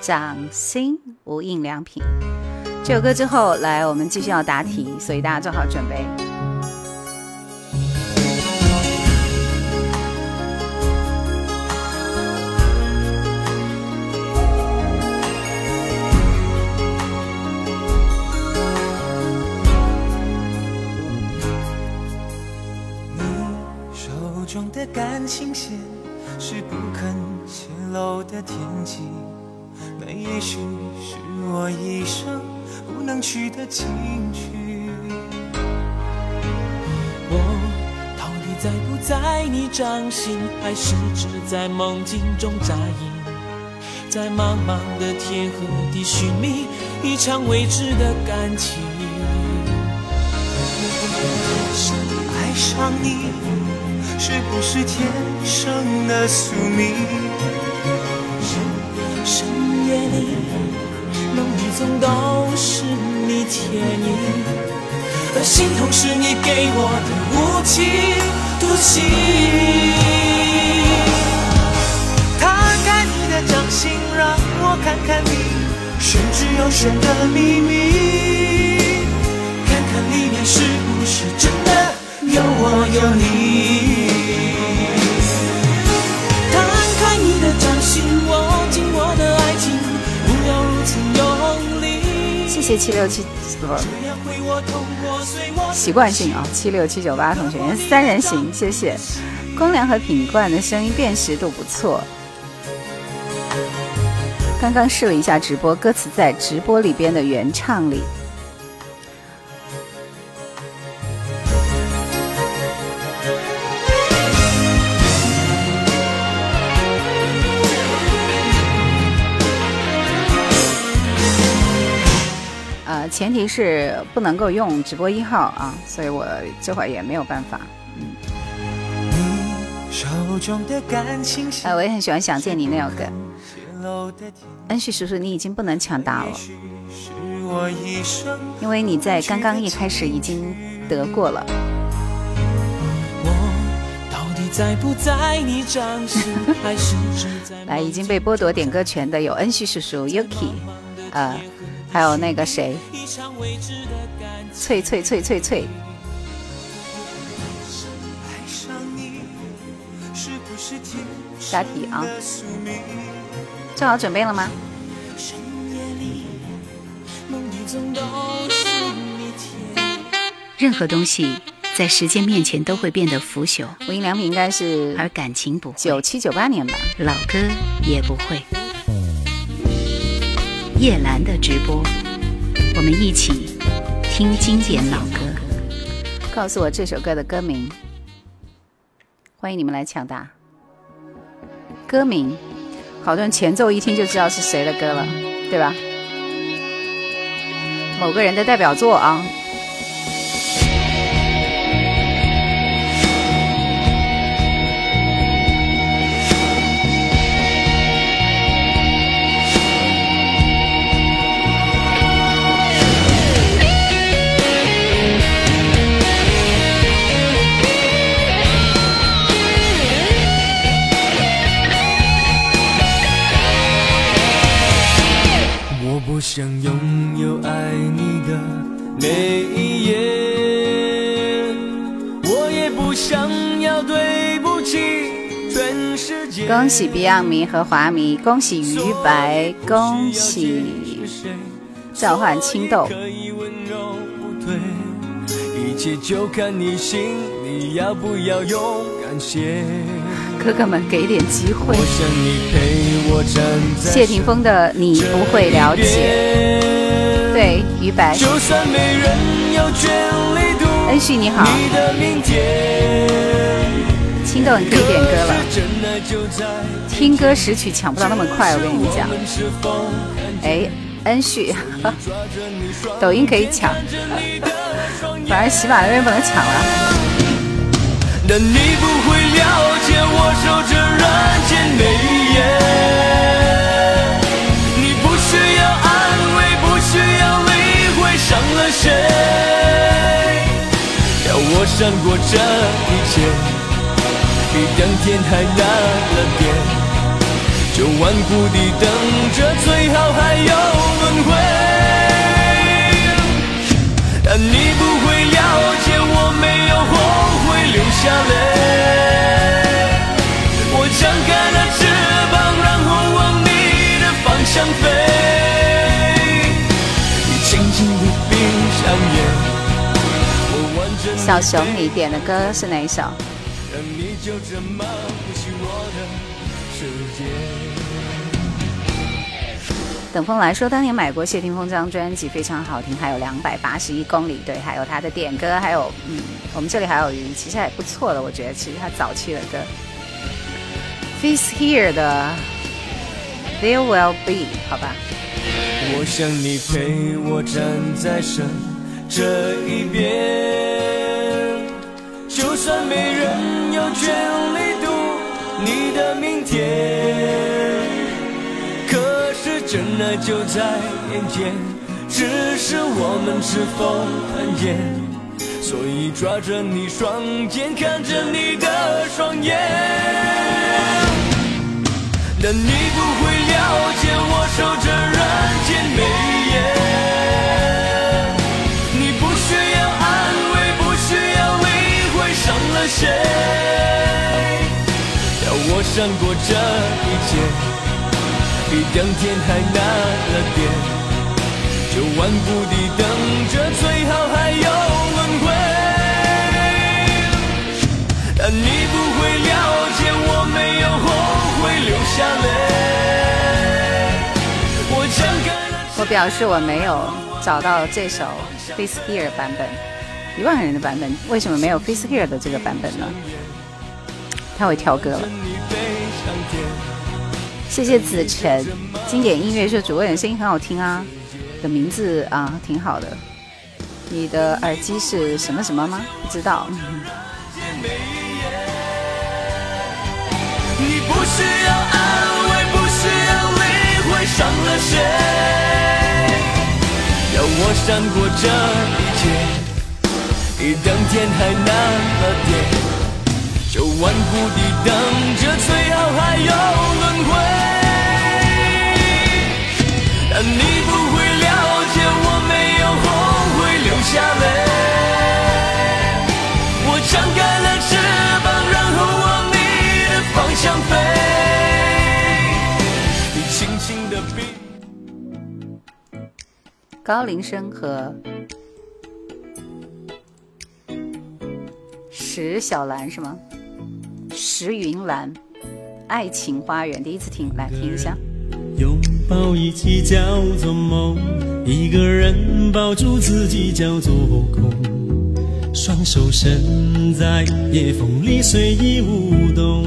Speaker 1: 掌心》，无印良品。这首歌之后，来我们继续要答题，所以大家做好准备。
Speaker 5: 在梦境中扎营？在茫茫的天和地寻觅一场未知的感情。
Speaker 8: 爱上你是不是天生的宿命？
Speaker 5: 深夜里，梦里总都是你倩影，而心痛是你给我的无情毒气。
Speaker 8: 心，让我看看你玄之又玄的秘密，
Speaker 5: 看看里面是不是真的有我有你。摊开你的掌心，握紧我的爱情，不要如此用力。
Speaker 1: 谢谢七六七不习惯性啊，七六七九八同学三人行，谢谢。光良和品冠的声音辨识度不错。刚刚试了一下直播，歌词在直播里边的原唱里。呃，前提是不能够用直播一号啊，所以我这会儿也没有办法。
Speaker 8: 你手中的感情线
Speaker 1: 呃，我也很喜欢《想见你》那首歌。恩旭叔叔，你已经不能抢答了，因为你在刚刚一开始已经得过了。
Speaker 5: 我到底在不在你掌心，还是
Speaker 1: 来，已经被剥夺点歌权的有恩旭叔叔、Yuki，呃，还有那个谁？翠翠翠翠翠，
Speaker 8: 爱上你，是不是天
Speaker 1: 答题啊，
Speaker 8: 的宿命？
Speaker 1: 做好准备了吗？
Speaker 7: 任何东西在时间面前都会变得腐朽，
Speaker 1: 无印良品应该是
Speaker 7: 而感情不会，
Speaker 1: 九七九八年吧。
Speaker 7: 老歌也不会。叶兰的直播，我们一起听经典老歌。
Speaker 1: 告诉我这首歌的歌名，欢迎你们来抢答。歌名，好多人前奏一听就知道是谁的歌了，对吧？某个人的代表作啊。
Speaker 8: 我想拥有爱你的每一夜，我也不想要对不起全世界。
Speaker 1: 恭喜 Beyond 迷和华迷，恭喜于白，恭喜召唤青豆。
Speaker 8: 一切就看你心里要不要勇敢些。
Speaker 1: 哥哥们给点机会谢霆锋的你不会了解，对于白，
Speaker 8: 就算没人有权利读
Speaker 1: 恩旭你好，
Speaker 8: 你的明天，
Speaker 1: 青豆你可以点歌了。听歌识曲抢不到那么快，我跟你。
Speaker 8: 们是否
Speaker 1: 哎，恩旭，抖音可以抢，反正喜马拉雅不能抢了。
Speaker 8: 但你不会了解我守着人间美颜。你不需要安慰，不需要理会伤了谁。要我闪过这一切，比当天还难了点。
Speaker 5: 就顽固地等着，最好还有轮回。
Speaker 1: 小熊，你点的歌是哪一首？
Speaker 5: 让你就这么呼吸我的世界。
Speaker 1: 等风来说，当年买过谢霆锋这张专辑，非常好听，还有两百八十一公里，对，还有他的点歌，还有嗯，我们这里还有鱼，其实还不错的，我觉得其实他早期的歌。Face Here 的 There Will Be，好吧，
Speaker 5: 我想你陪我站在神这一边，就算没人有权利读你的明天，可是真爱就在眼前，只是我们是否看见？所以抓着你双肩，看着你的双眼。但你不会了解我守着人间每一谁。要我闪过这一切，比登天还难了点。就顽固地等着，最好还有轮回。但你不会了解，我没有后悔流下泪。我张开了
Speaker 1: 我表示我没有找到这首 Face Here 版本，一万人的版本，为什么没有 Face Here 的这个版本呢？他会挑歌了。谢谢子晨，经典音乐说主播人声音很好听啊，的名字啊挺好的。你的耳机是什么什么吗？不知道。
Speaker 5: 你不需要安慰，不需要理会伤了谁。要我闪过这一切，比登天还难了点。就顽固地等着，最好还有轮回。但你不会了解，我没有后悔流下泪。我张开了翅膀，然后往你的方向飞。你轻轻地闭。
Speaker 1: 高林生和石小兰是吗？石云兰，《爱情花园》第一次听，来听一下。
Speaker 9: 拥抱一起叫做梦，一个人抱住自己叫做空，双手伸在夜风里随意舞动，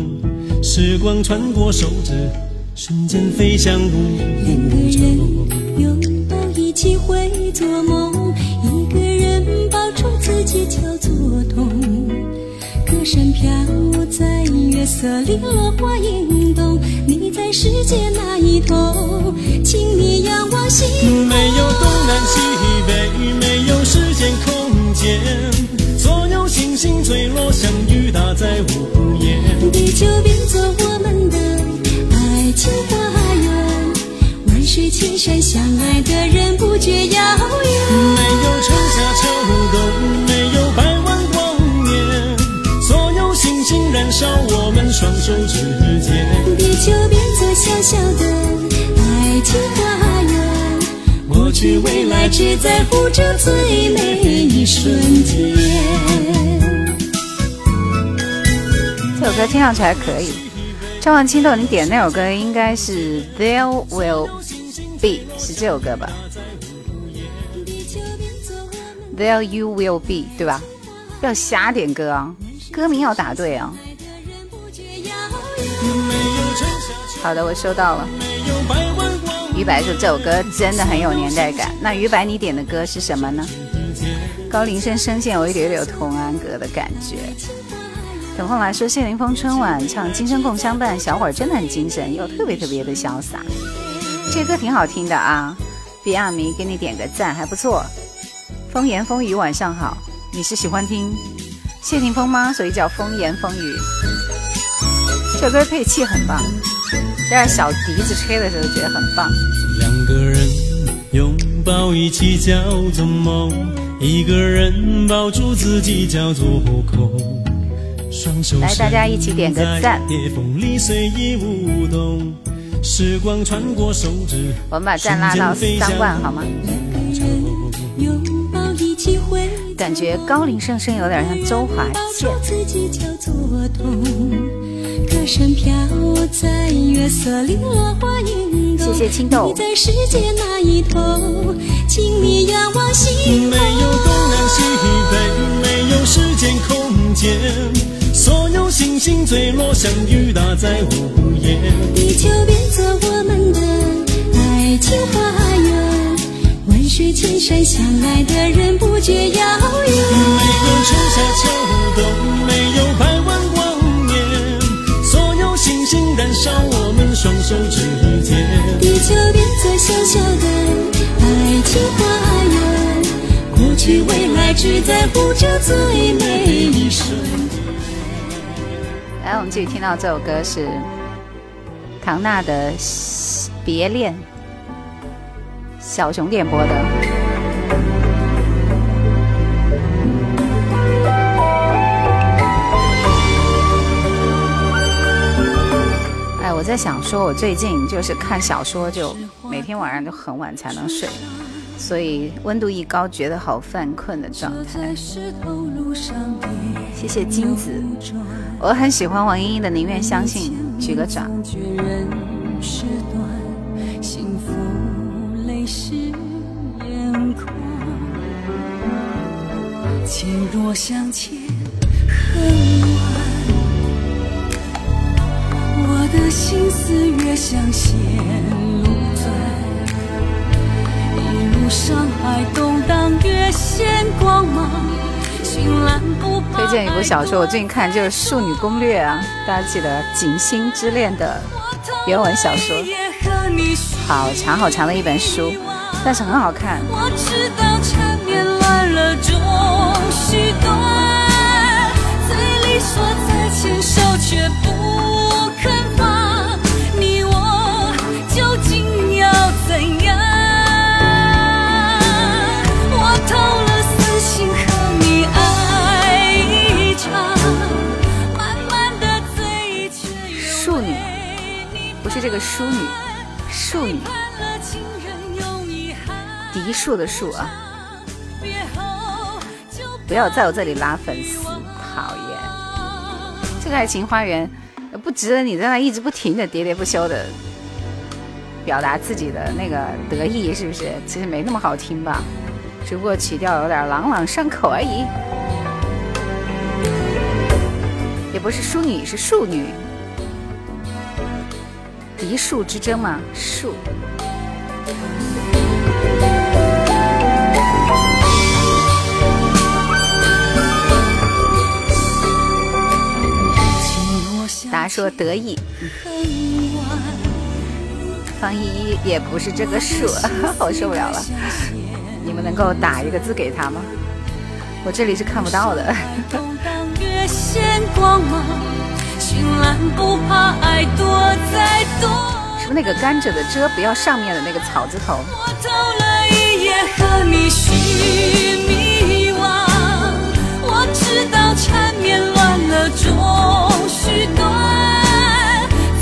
Speaker 9: 时光穿过手指，瞬间飞向无
Speaker 2: 两个。人拥抱一起会做梦，歌声飘在月色里，落花映动。你在世界那一头，请你仰望星空。
Speaker 9: 没有东南西北，没有时间空间，所有星星坠落相遇，打在屋檐。
Speaker 2: 地球变作我们的爱情花园，万水千山相爱的人不觉遥
Speaker 9: 我们双手之间。
Speaker 2: 地球变作小小的爱情花园，
Speaker 9: 过去未来
Speaker 2: 只在乎这最美一瞬间。
Speaker 1: 这首歌听上去还可以。张万青豆，你点那首歌应该是 There Will Be，是这首歌吧？There You Will Be，对吧？不要瞎点歌啊，歌名要答对啊。好的，我收到了。于白说这首歌真的很有年代感。那于白，你点的歌是什么呢？高林生声线有一点点有童安格的感觉。等风来说，谢霆锋春晚唱《今生共相伴》，小伙儿真的很精神，又特别特别的潇洒。这歌挺好听的啊比亚迷给你点个赞，还不错。风言风语，晚上好。你是喜欢听谢霆锋吗？所以叫风言风语。这歌配器很棒，这小笛子吹的时候觉得很棒。
Speaker 9: 两个人拥抱一起叫做梦，一个人抱住自己叫做空。双手
Speaker 1: 来，大家一起点个赞。
Speaker 9: 裂缝里随意舞动，时光穿过手指，
Speaker 1: 我们把赞拉到三万好吗？感觉高龄声声有点像周华健。
Speaker 2: 歌声飘在月色里，落花。
Speaker 1: 谢谢青豆
Speaker 2: 你在世界那一头，请你仰望星
Speaker 9: 没有东南西北，没有时间空间，所有星星坠落相遇打在屋檐。
Speaker 2: 地球变作我们的爱情花园，万水千山相爱的人不觉遥远。
Speaker 9: 没有春夏秋冬，没有百燃烧我们双手之间。
Speaker 2: 地球变作小小的爱情花园，过去未来只在乎这最美一瞬。
Speaker 1: 来，我们继续听到这首歌是唐娜的《别恋》，小熊点播的。我在想说，我最近就是看小说，就每天晚上就很晚才能睡，所以温度一高，觉得好犯困的状态。谢谢金子，我很喜欢王莺莺的《宁愿相信》，举个掌。
Speaker 2: 幸福泪湿眼眶。情若相欠恨的心思越想陷路钻，一路上海动荡，越显光芒。
Speaker 1: 推荐一部小说，我最近看就是《庶女攻略》啊，大家记得《锦心之恋》的原文小说，好长好长的一本书，但是很好看。
Speaker 2: 我知道
Speaker 1: 这个淑女，庶女，嫡庶的庶啊，不要在我这里拉粉丝，讨厌。这个爱情花园不值得你在那一直不停的喋喋不休的表达自己的那个得意，是不是？其实没那么好听吧，只不过曲调有点朗朗上口而已。也不是淑女，是庶女。一树之争嘛，树。答说得意，方依依也不是这个数，我受不了了。你们能够打一个字给他吗？我这里是看不到的。
Speaker 2: 动荡越显光芒，绚烂不怕爱多再多。
Speaker 1: 是不是那个甘蔗的蔗不要上面的那个草字头？
Speaker 2: 我偷了一夜和你许迷惘，我知道缠绵乱了终须断，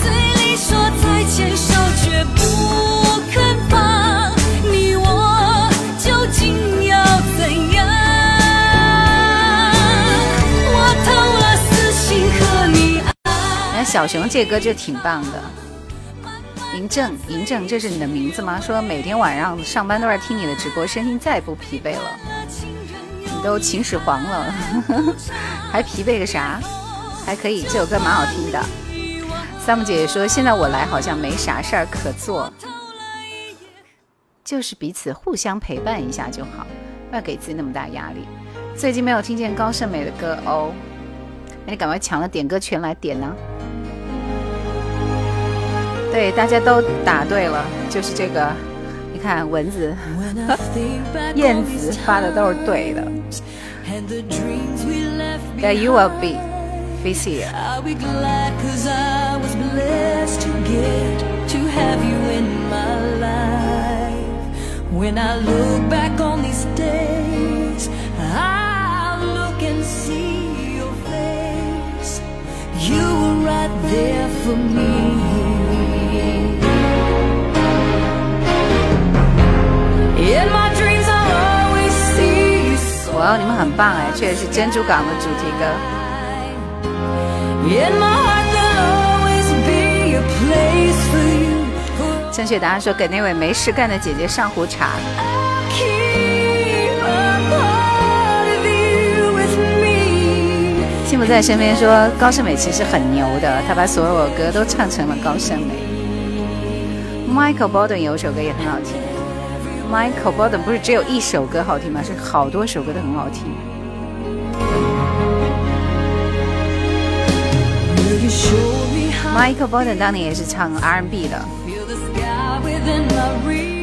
Speaker 2: 嘴里说再牵手却不
Speaker 1: 那小熊这歌就挺棒的。嬴政，嬴政，这是你的名字吗？说每天晚上上班都在听你的直播，身心再也不疲惫了。你都秦始皇了，还疲惫个啥？还可以，这首歌蛮好听的。三木姐姐说，现在我来好像没啥事儿可做，就是彼此互相陪伴一下就好，不要给自己那么大压力。最近没有听见高胜美的歌哦，那你赶快抢了点歌权来点呢。对，大家都答对了，就是这个。你看蚊子、燕子发的都是对的。Yeah, you will be This year。
Speaker 2: I'll be glad cause I was blessed to get to have you in my life. When I look back on these days, I'll look and see your face. You were right there for me.
Speaker 1: 哇哦，你们很棒哎，确实是珍珠港的主题歌。
Speaker 2: In my heart, there'll always be a place for you. For
Speaker 1: 陈雪达说给那位没事干的姐姐上壶茶。幸福在身边说高胜美其实很牛的，她把所有歌都唱成了高胜美。Michael Bolton 有一首歌也很好听。Michael Bolton 不是只有一首歌好听吗？是好多首歌都很好听。Michael Bolton 当年也是唱 R&B 的，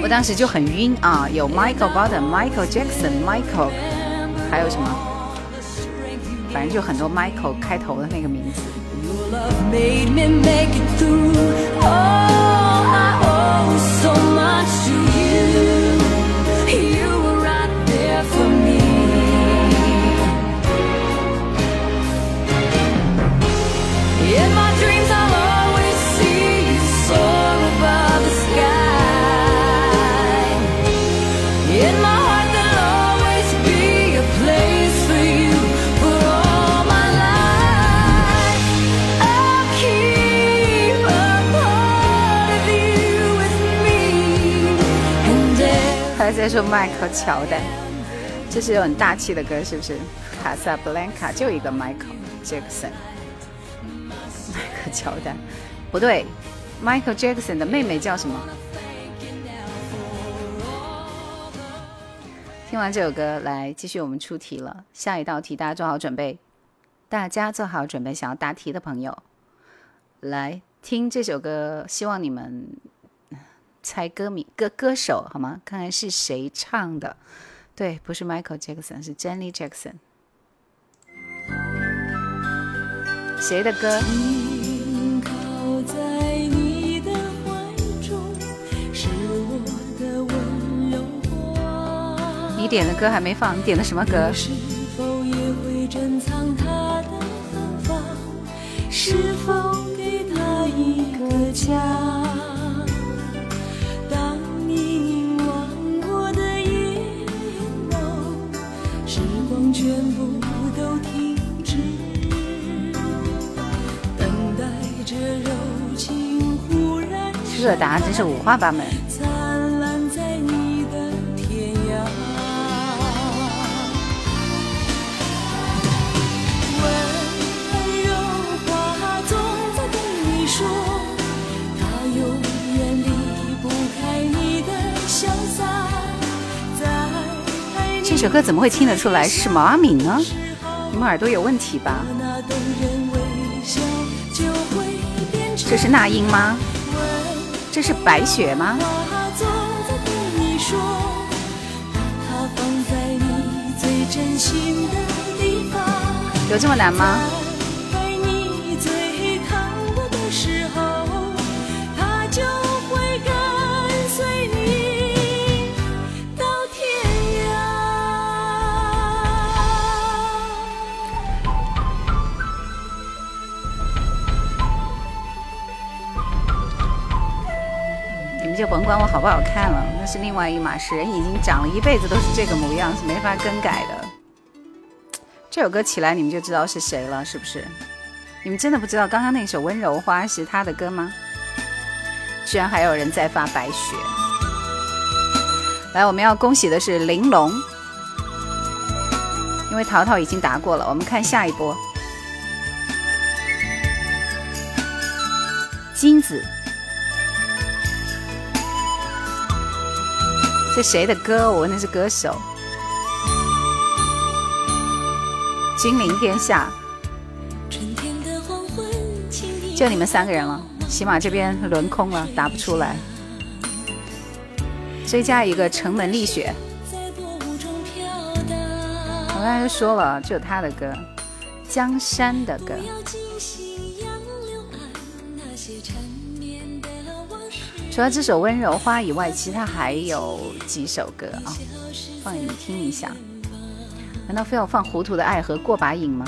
Speaker 1: 我当时就很晕啊，有 Michael Bolton、Michael Jackson、Michael，还有什么？反正就很多 Michael 开头的那个名字。
Speaker 2: Your love made me through Oh, I every
Speaker 1: 还在说迈克乔丹，这是有很大气的歌，是不是？卡萨布兰卡就一个 Michael Jackson，迈克乔丹不对，Michael Jackson 的妹妹叫什么？听完这首歌，来继续我们出题了。下一道题，大家做好准备，大家做好准备，想要答题的朋友，来听这首歌，希望你们猜歌名歌歌手好吗？看看是谁唱的。对，不是 Michael Jackson，是 Jenny Jackson。谁的歌？
Speaker 2: 你
Speaker 1: 点的歌还没放，你点的什么歌？
Speaker 2: 是否也会珍藏他的芬芳？是否给他一个家？全部都停止，等待着柔情忽然
Speaker 1: 这个答案真是五花八门。
Speaker 2: 灿烂在你的天涯。温柔话总在对你说，
Speaker 1: 这首歌怎么会听得出来是毛阿敏呢？你们耳朵有问题吧？这是那英吗？这是白雪吗？有这么难吗？
Speaker 2: 就
Speaker 1: 甭管我好不好看了，那是另外一码事。人已经长了一辈子都是这个模样，是没法更改的。这首歌起来你们就知道是谁了，是不是？你们真的不知道刚刚那首《温柔花》是他的歌吗？居然还有人在发白雪。来，我们要恭喜的是玲珑，因为淘淘已经答过了。我们看下一波，金子。这谁的歌？我问的是歌手。君临天下，就你们三个人了，起码这边轮空了，答不出来。追加一个城门立雪，我刚才就说了，就有他的歌，《
Speaker 2: 江山的歌。除了这首《温柔花》以外，其他还有几首歌啊，放给你听一下。难道非要放《糊涂的爱》和《过把瘾》吗？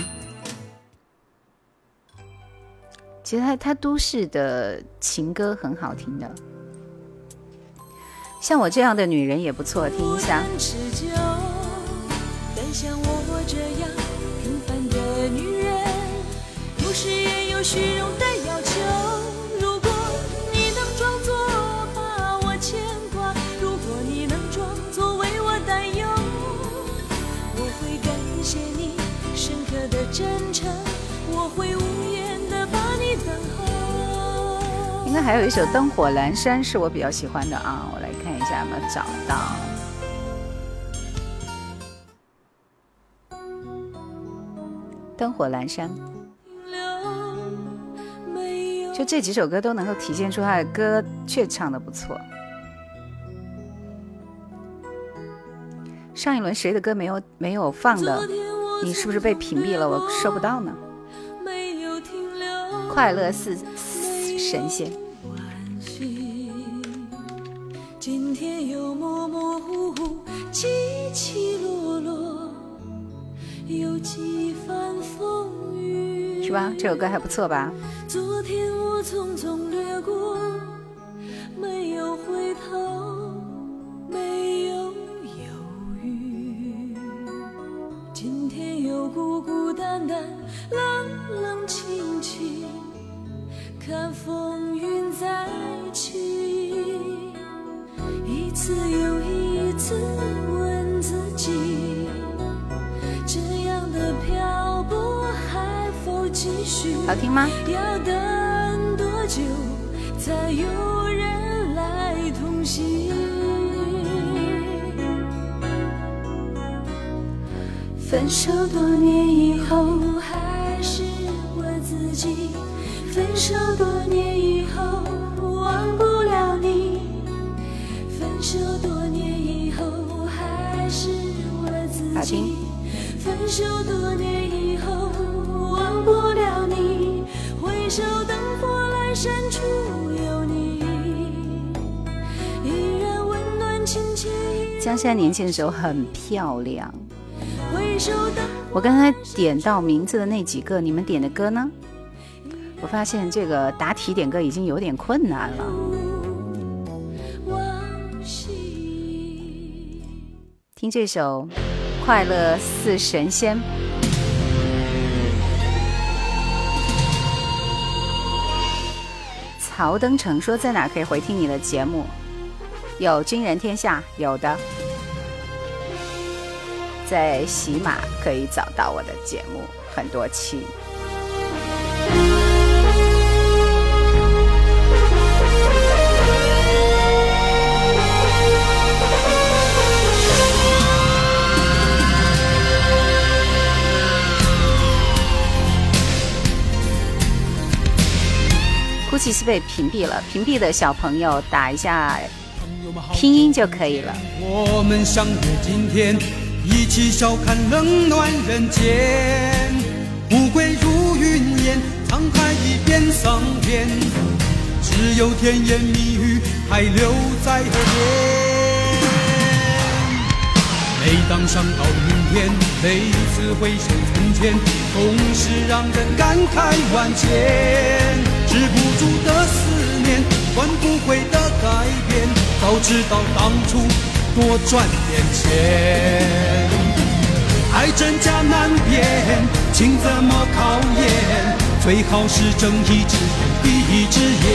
Speaker 2: 其实他他都市的情歌很好听的，像我这样的女人也不错，听一下。我会无言的把你等候应该还有一首《灯火阑珊》是我比较喜欢的啊，我来看一下有没有找到。灯火阑珊，就这几首歌都能够体现出他的歌确唱的不错。上一轮谁的歌没有没有放的？你是不是被屏蔽了？我收不到呢。快乐似。神仙。今天又模模糊糊，起起落落，有几番风雨。是吧？这首歌还不错吧？昨天我匆匆掠过，没有回头，没有又孤孤单单，冷冷清清。看风云再起，一次又一次问自己，这样的漂泊还否继续？好听吗？要等多久才有人来同行？分手多年以后，还是我自己。分手多年以后，忘不了你。分手多年以后，还是我自己。分手多年以后，忘不了你。回首灯火阑珊处有你，依然温暖亲切。江山年轻的时候很漂亮。我刚才点到名字的那几个，你们点的歌呢？我发现这个答题点歌已经有点困难了。听这首《快乐似神仙》。曹登成说在哪可以回听你的节目？有《军人天下》，有的，在喜马可以找到我的节目，很多期。估计是被屏蔽了，屏蔽的小朋友打一下拼音就可以了。我们相约今天，一起笑看冷暖人间。富贵如云烟，沧海一变桑田，只有甜言蜜语还留在耳边。每当想到明天，每次回首从前，总是让人感慨万千。止不住的思念，换不回的改变。早知道当初多赚点钱。爱真假难辨，情怎么考验？最好是睁一只眼闭一只眼。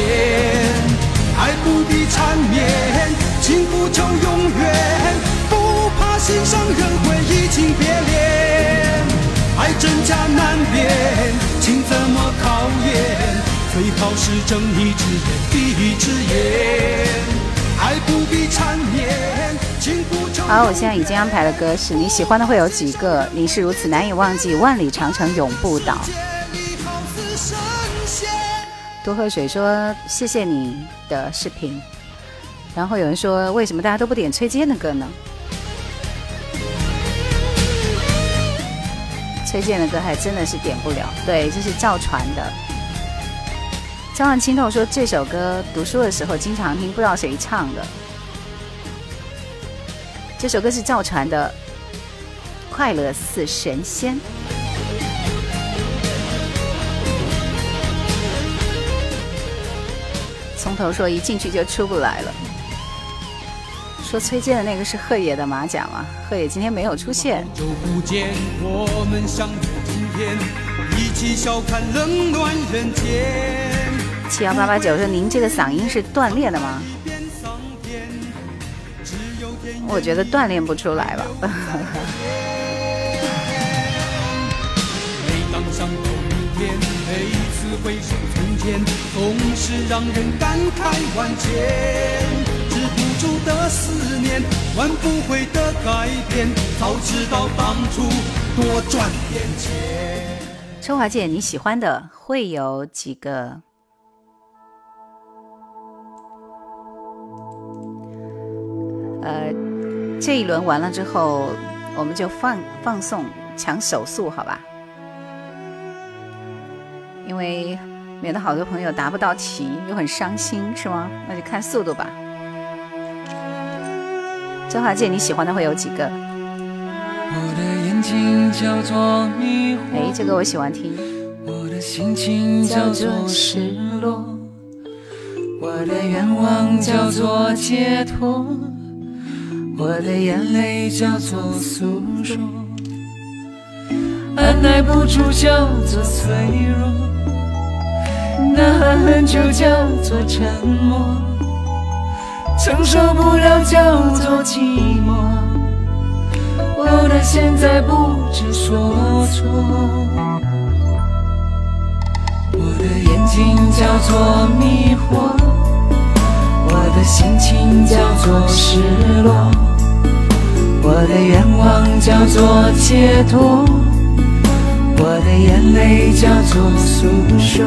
Speaker 2: 爱不必缠绵，情不求永远，不怕心上人会移情别恋。爱真假难辨，情怎么考验？最好是睁一只眼闭一只眼，好，我现在已经安排了歌是你喜欢的会有几个？你是如此难以忘记，万里长城永不倒。多喝水说谢谢你的视频，然后有人说为什么大家都不点崔健的歌呢？
Speaker 1: 崔健的歌还真的是点不了，对，这是赵传的。张万清透说这首歌读书的时候经常听，不知道谁唱的。这首歌是赵传的《快乐似神仙》。从头说，一进去就出不来了。说崔健的那个是贺野的马甲吗？贺野今天没有出现。
Speaker 10: 就不见我们相遇今天，一起笑看冷暖人间
Speaker 1: 七幺八八九说：“您这个嗓音是锻炼的吗？”我觉得锻炼不出来吧。的思念，换不回的改变。早知道当初多赚点钱。周华健，你喜欢的会有几个？呃，这一轮完了之后，我们就放放送抢手速，好吧？因为免得好多朋友答不到题又很伤心，是吗？那就看速度吧。周华健，你喜欢的会有几个？哎，这个我喜欢听。我的心情叫做失落，我的愿望叫做解脱，我的眼泪叫做诉说，按耐不住叫做脆弱，呐喊就叫做沉默。承受不了叫做寂寞，我的现在不知所措。我的眼睛叫做迷惑，心情叫做失落，我的愿望叫做解脱，我的眼泪叫做诉说，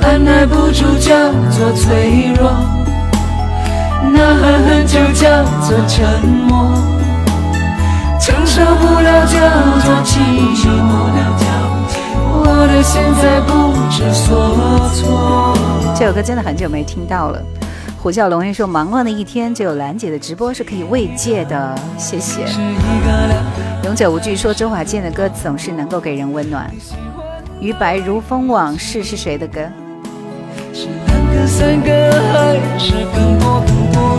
Speaker 1: 按耐不住叫做脆弱。呐喊就叫做沉默，承受不了叫做寂寞。我的现在不知所措。这首歌真的很久没听到了。虎啸龙吟说：“忙乱的一天，只有兰姐的直播是可以慰藉的。”谢谢。永久无惧说：“周华健的歌总是能够给人温暖。”于白如风往事是谁的歌？是两个、三个还是更多更多？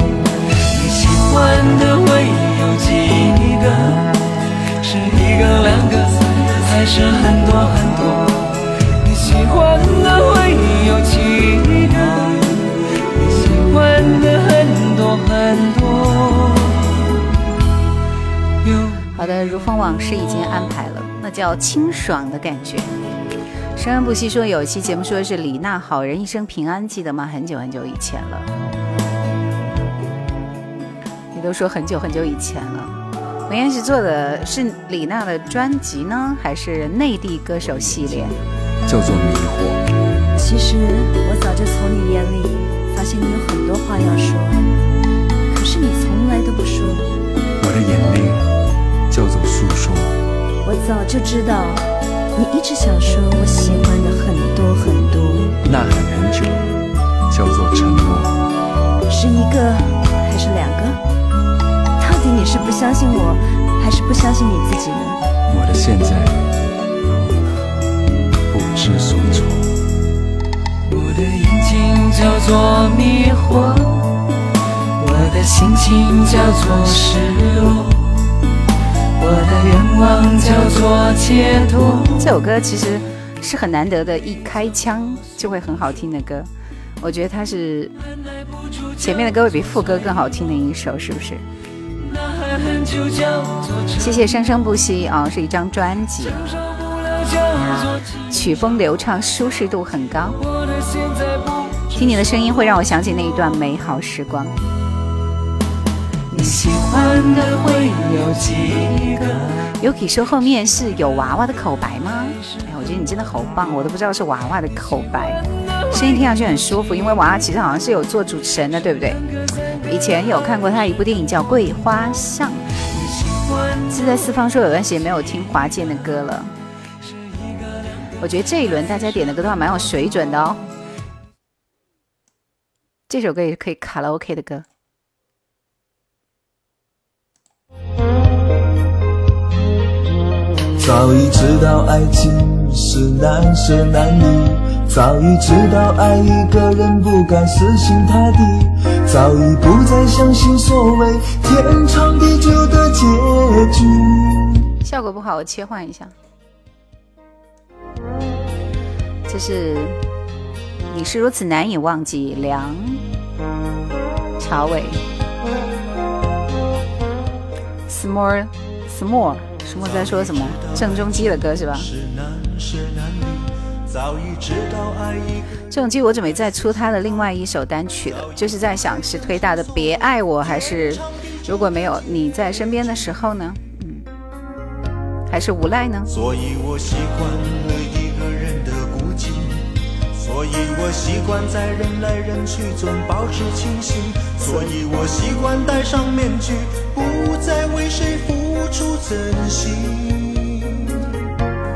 Speaker 1: 你喜欢的会有几个？是一个、两个还是很多很多？你喜欢的会有几个？你喜欢的很多很多。好的，如风往事已经安排了，那叫清爽的感觉。生恩不息说有一期节目说的是李娜好人一生平安，记得吗？很久很久以前了。你都说很久很久以前了。文彦是做的是李娜的专辑呢，还是内地歌手系列？
Speaker 11: 叫做迷惑。
Speaker 12: 其实我早就从你眼里发现你有很多话要说，可是你从来都不说。
Speaker 11: 我的眼泪叫做诉说。
Speaker 12: 我早就知道。你一直想说我喜欢的很多很多，
Speaker 11: 呐喊很久，叫做承诺。
Speaker 12: 是一个还是两个？到底你是不相信我，还是不相信你自己呢？
Speaker 11: 我的现在不知所措。
Speaker 5: 我的眼睛叫做迷惑，我的心情叫做失落。我的愿望叫做解脱。
Speaker 1: 这首歌其实是很难得的，一开腔就会很好听的歌。我觉得它是前面的歌会比副歌更好听的一首，是不是？谢谢生生不息啊，是一张专辑，曲风流畅，舒适度很高。听你的声音会让我想起那一段美好时光。
Speaker 5: 你喜欢的会有几个
Speaker 1: ？Yuki 说后面是有娃娃的口白吗？哎，我觉得你真的好棒，我都不知道是娃娃的口白，声音听上去很舒服。因为娃娃其实好像是有做主持人的，对不对？以前有看过他一部电影叫《桂花巷》。是在四方说有段时间没有听华健的歌了。我觉得这一轮大家点的歌都还蛮有水准的哦。这首歌也是可以卡拉 OK 的歌。
Speaker 5: 早已知道爱情是难舍难离，早已知道爱一个人不该死心塌地，早已不再相信所谓天长地久的结局。
Speaker 1: 效果不好，我切换一下。这是你是如此难以忘记，梁朝伟，small small。什么在说什么？郑中基的歌是吧？郑中基，我准备再出他的另外一首单曲了，就是在想是推大的《别爱我》，还是如果没有你在身边的时候呢？嗯，还是无赖呢？所以我习惯了，所以我习惯在人来人去中保持清醒，所以我习惯戴上面具，不再为谁服。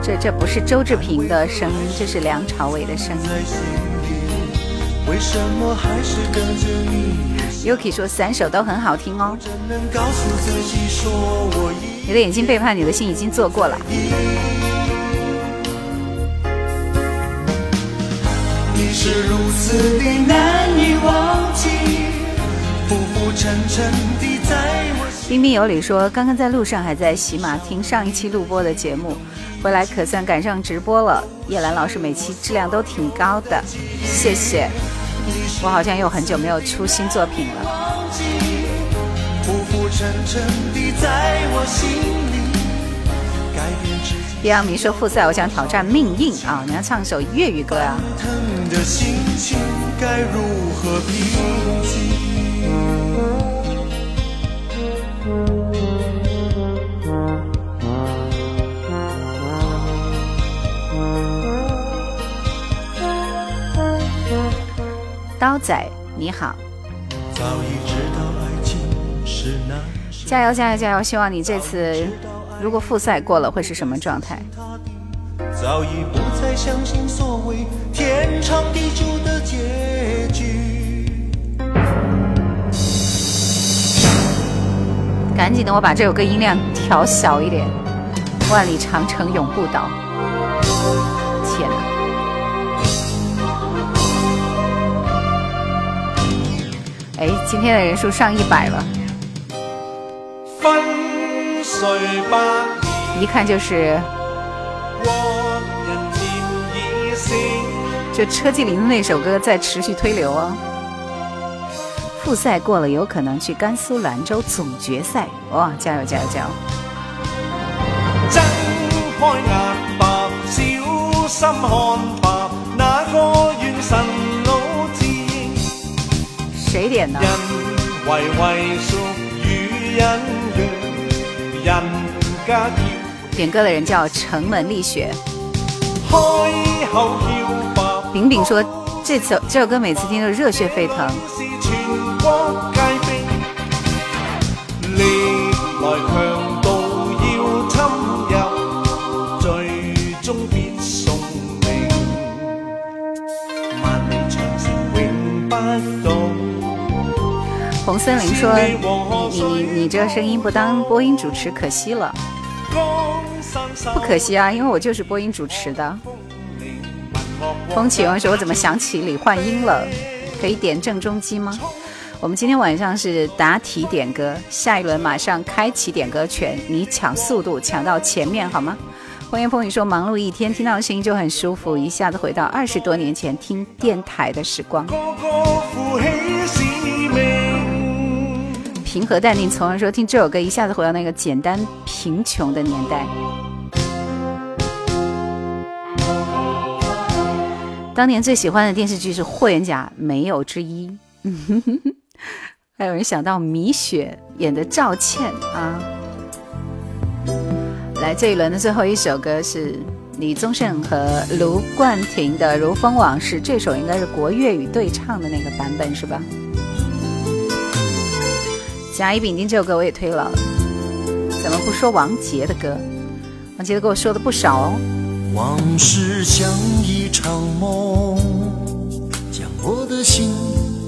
Speaker 1: 这这不是周志平的声音，这是梁朝伟的声音。Yuki 说三首都很好听哦。你的眼睛背叛你的心已经做过了。你是如此的难以忘记，浮浮沉沉的在我。彬彬有礼说：“刚刚在路上，还在喜马听上一期录播的节目，回来可算赶上直播了。叶兰老师每期质量都挺高的，谢谢。我好像又很久没有出新作品了。”叶阳明说：“复赛，我想挑战命运啊！你要唱首粤语歌啊。”刀仔，你好！加油加油加油！希望你这次如果复赛过了，会是什么状态？早已不再相信所谓天长地久的结局。赶紧的，我把这首歌音量调小一点。万里长城永不倒。天哪！哎，今天的人数上一百了，一看就是就车继林的那首歌在持续推流哦。复赛过了，有可能去甘肃兰州总决赛，哇！加油加油加油！睁开眼吧，小心看吧，那个元神。谁点的？点歌的人叫城门立雪。饼饼说，这首这首歌每次听都热血沸腾。红森林说：“你你你这声音不当播音主持可惜了，不可惜啊，因为我就是播音主持的。”风起云说：“我怎么想起李焕英了？可以点郑中基吗？”我们今天晚上是答题点歌，下一轮马上开启点歌权，你抢速度抢到前面好吗？欢迎风雨说：“忙碌一天，听到声音就很舒服，一下子回到二十多年前听电台的时光。”平和淡定，从容说听这首歌，一下子回到那个简单贫穷的年代。当年最喜欢的电视剧是《霍元甲》，没有之一。还有人想到米雪演的赵倩啊。来，这一轮的最后一首歌是李宗盛和卢冠廷的《如风往事》，这首应该是国粤语对唱的那个版本，是吧？甲乙丙丁这首歌我也推了。怎么不说王杰的歌？王杰的歌我说的不少哦。
Speaker 13: 往事像一场梦，将我的心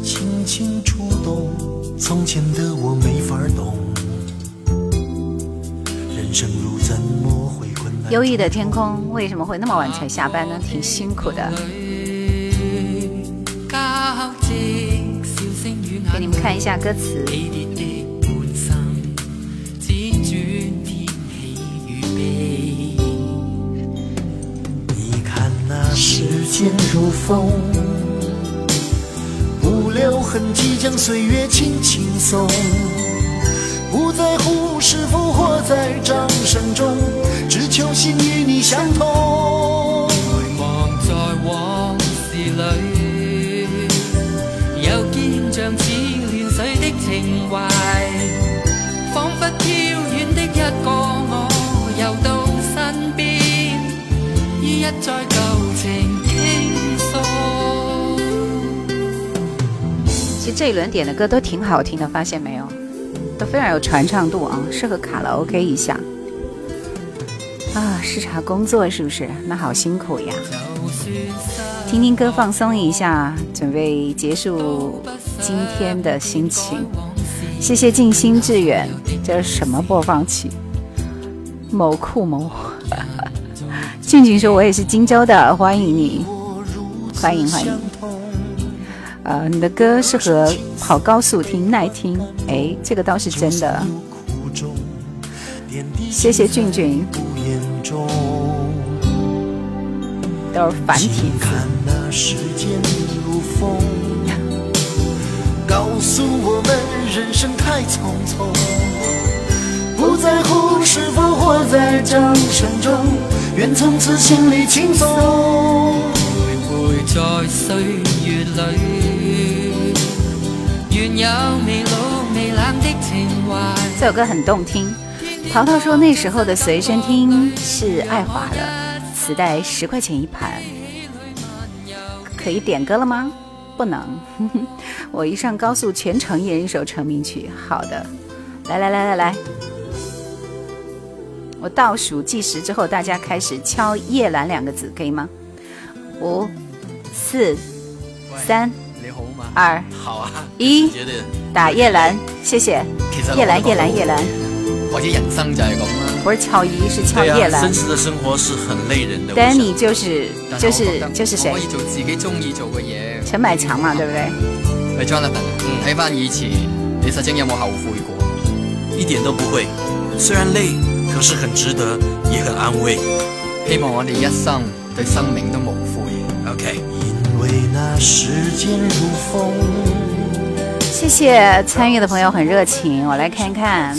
Speaker 13: 轻轻触动。从前的我没法懂，人生路怎么会困难？
Speaker 1: 忧郁的天空为什么会那么晚才下班呢？挺辛苦的。给你们看一下歌词。
Speaker 13: 时间如风，不留痕迹将岁月轻轻送，不在乎是否活在掌声中，只求心与你相通。
Speaker 14: 回望在往事里，又見像似亂水的情懷，彷彿飄遠的一個我，游到身邊，於一再
Speaker 1: 其实这一轮点的歌都挺好听的，发现没有？都非常有传唱度啊，适合卡拉 OK 一下。啊，视察工作是不是？那好辛苦呀！听听歌放松一下，准备结束今天的心情。谢谢静心致远，这是什么播放器？某酷某。俊俊说：“我也是荆州的，欢迎你，欢迎欢迎。”呃，你的歌适合跑高速听，耐听。哎，这个倒是真的。谢谢俊俊，都是繁体字。
Speaker 13: 那时间如风，告诉我们人生太匆匆，不在乎是否活在掌声中，愿从此心里轻松。
Speaker 14: 在歲月裏，
Speaker 1: 这首歌很动听。淘淘说那时候的随身听是爱华的，磁带十块钱一盘。可以点歌了吗？不能。我一上高速，全程一人一首成名曲。好的，来来来来来，我倒数计时之后，大家开始敲“叶兰”两个字，可以吗？五、四、三、
Speaker 15: 你好吗？
Speaker 1: 二、
Speaker 15: 好啊，
Speaker 1: 一打叶兰，谢谢
Speaker 15: 其實。
Speaker 1: 叶兰，叶兰，叶兰，
Speaker 15: 或者人生就係咁啦。
Speaker 1: 不是敲一，是敲
Speaker 15: 對啊，
Speaker 1: 叶兰
Speaker 15: 真。實的生活是很累人的。
Speaker 1: Danny 就是就是就是誰
Speaker 15: 我可以做自己中意做嘅嘢。
Speaker 1: 陳百強嘛，對不對？
Speaker 15: 喂，Jonathan，睇翻以前，你實證有冇後悔過？
Speaker 5: 一點都不會，雖然累，可是很值得，也很安慰。
Speaker 15: 希望我哋一生對生命都無悔。
Speaker 5: OK。
Speaker 13: 为那时间如风，
Speaker 1: 谢谢参与的朋友很热情，我来看看。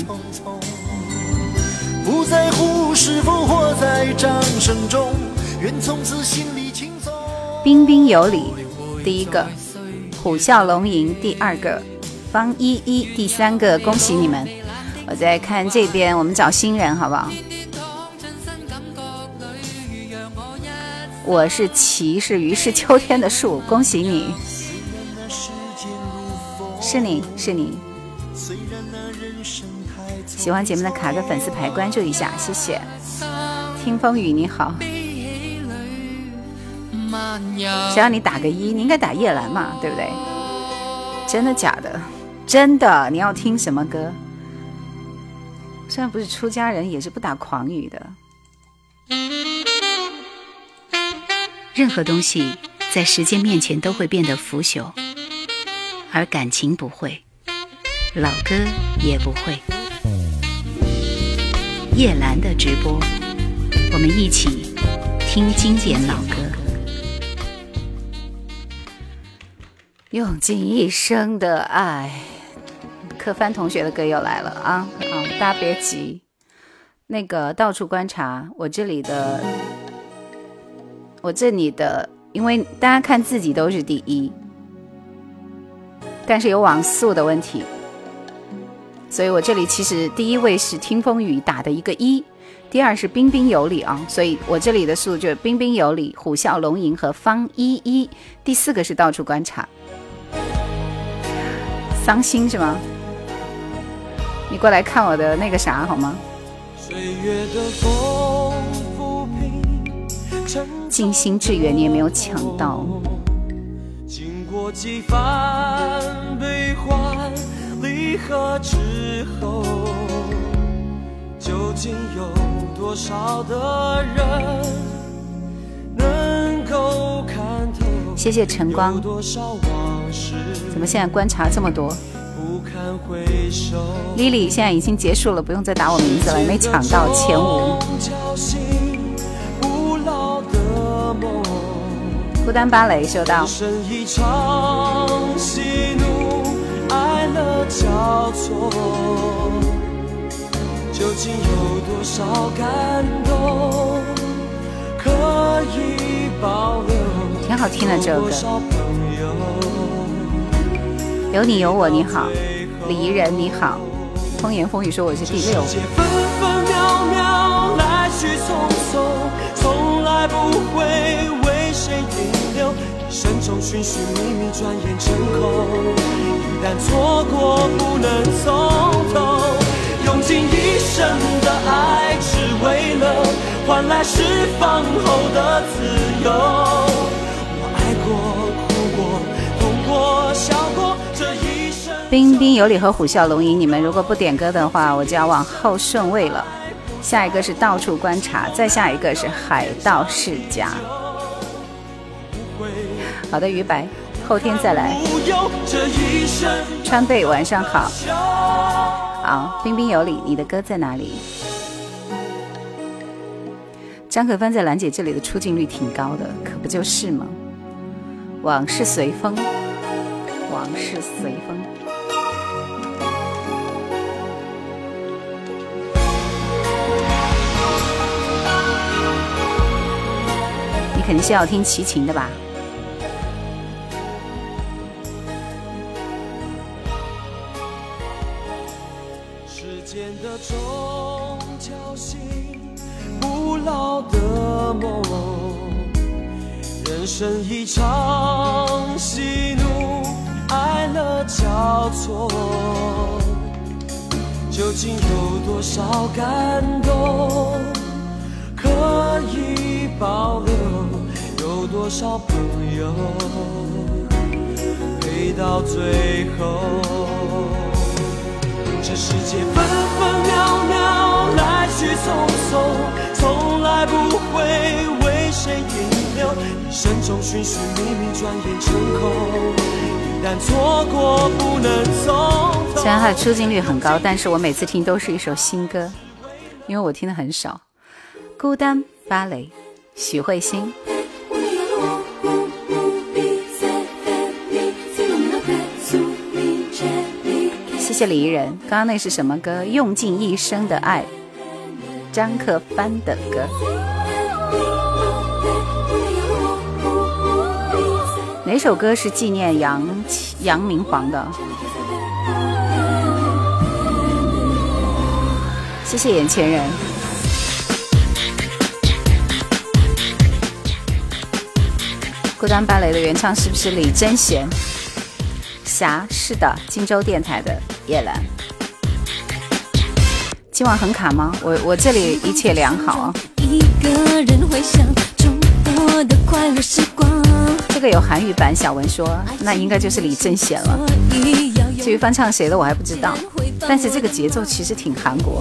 Speaker 13: 不在乎是否活在掌声中，愿从此心里轻松。
Speaker 1: 彬彬有礼第一个，虎啸龙吟第二个，方依依第三个，恭喜你们！我再看这边，我们找新人好不好？我是旗，是於是秋天的树，恭喜你！是你是你，喜欢节目的卡个粉丝牌关注一下，谢谢。听风雨你好，只要你打个一，你应该打葉蘭嘛，对不对？真的假的？真的，你要听什么歌？虽然不是出家人，也是不打狂语的。
Speaker 7: 任何东西在时间面前都会变得腐朽，而感情不会，老歌也不会。叶兰的直播，我们一起听经典老歌。
Speaker 1: 用尽一生的爱，柯帆同学的歌又来了啊！啊，大家别急，那个到处观察，我这里的，我这里的，因为大家看自己都是第一，但是有网速的问题，所以我这里其实第一位是听风雨打的一个一，第二是彬彬有礼啊，所以我这里的数就是彬彬有礼、虎啸龙吟和方依依，第四个是到处观察。桑心是吗？你过来看我的那个啥好吗？岁月的风？
Speaker 8: 静心致远，你也没有抢到。
Speaker 16: 经过几番悲欢离合之后，究竟有多少的人能够看透？
Speaker 8: 谢谢晨光。怎么现在观察这么多？Lily 现在已经结束了，不用再打我名字了，没抢到前五。孤单芭蕾收到。究竟有多少感动可以保留？挺好听的这首歌。有你有我你好，李怡人你好，风言风语说我是第六。分分秒秒来去匆匆，从来不会为。谁停留？一生中寻寻觅觅，转眼成空。一旦错过，不能从头。用尽一生的爱，只为了换来释放后的自由。我爱过，哭过，痛过，笑过，这一生。彬彬有礼和虎啸龙吟，你们如果不点歌的话，我就要往后顺位了。下一个是到处观察，再下一个是海盗世家。好的，于白，后天再来。川贝，晚上好。好，彬彬有礼，你的歌在哪里？张可帆在兰姐这里的出镜率挺高的，可不就是吗？往事随风，往事随风。肯定是要听齐秦的吧？时间的钟敲醒不老的梦人生一场戏弄爱了交错究竟有多少感动可以保留？有多少朋友陪到最后？这世界分分秒秒来去匆匆，从来不会为谁停留。一生中寻寻觅觅，转眼成空。一旦错过，不能从头。虽然它的出镜率很高，但是我每次听都是一首新歌，因为我听的很少。孤单芭蕾，许慧欣。谢谢李怡人。刚刚那是什么歌？用尽一生的爱，张克帆的歌。哪首歌是纪念杨杨明煌的？谢谢眼前人。孤单芭蕾的原唱是不是李贞贤？霞是的，荆州电台的叶兰。今晚很卡吗？我我这里一切良好啊。这个有韩语版，小文说那应该就是李贞贤了。至于翻唱谁的，我还不知道。但是这个节奏其实挺韩国。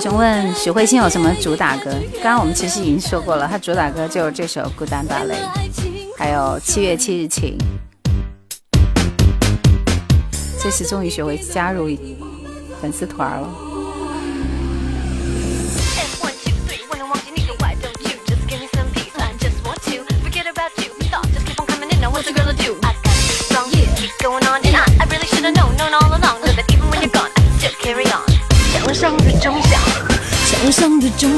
Speaker 8: 请问许慧欣有什么主打歌？刚刚我们其实已经说过了她主打歌就是这首孤单芭蕾还有七月七日晴。
Speaker 1: 这次终于学会加入粉丝团了。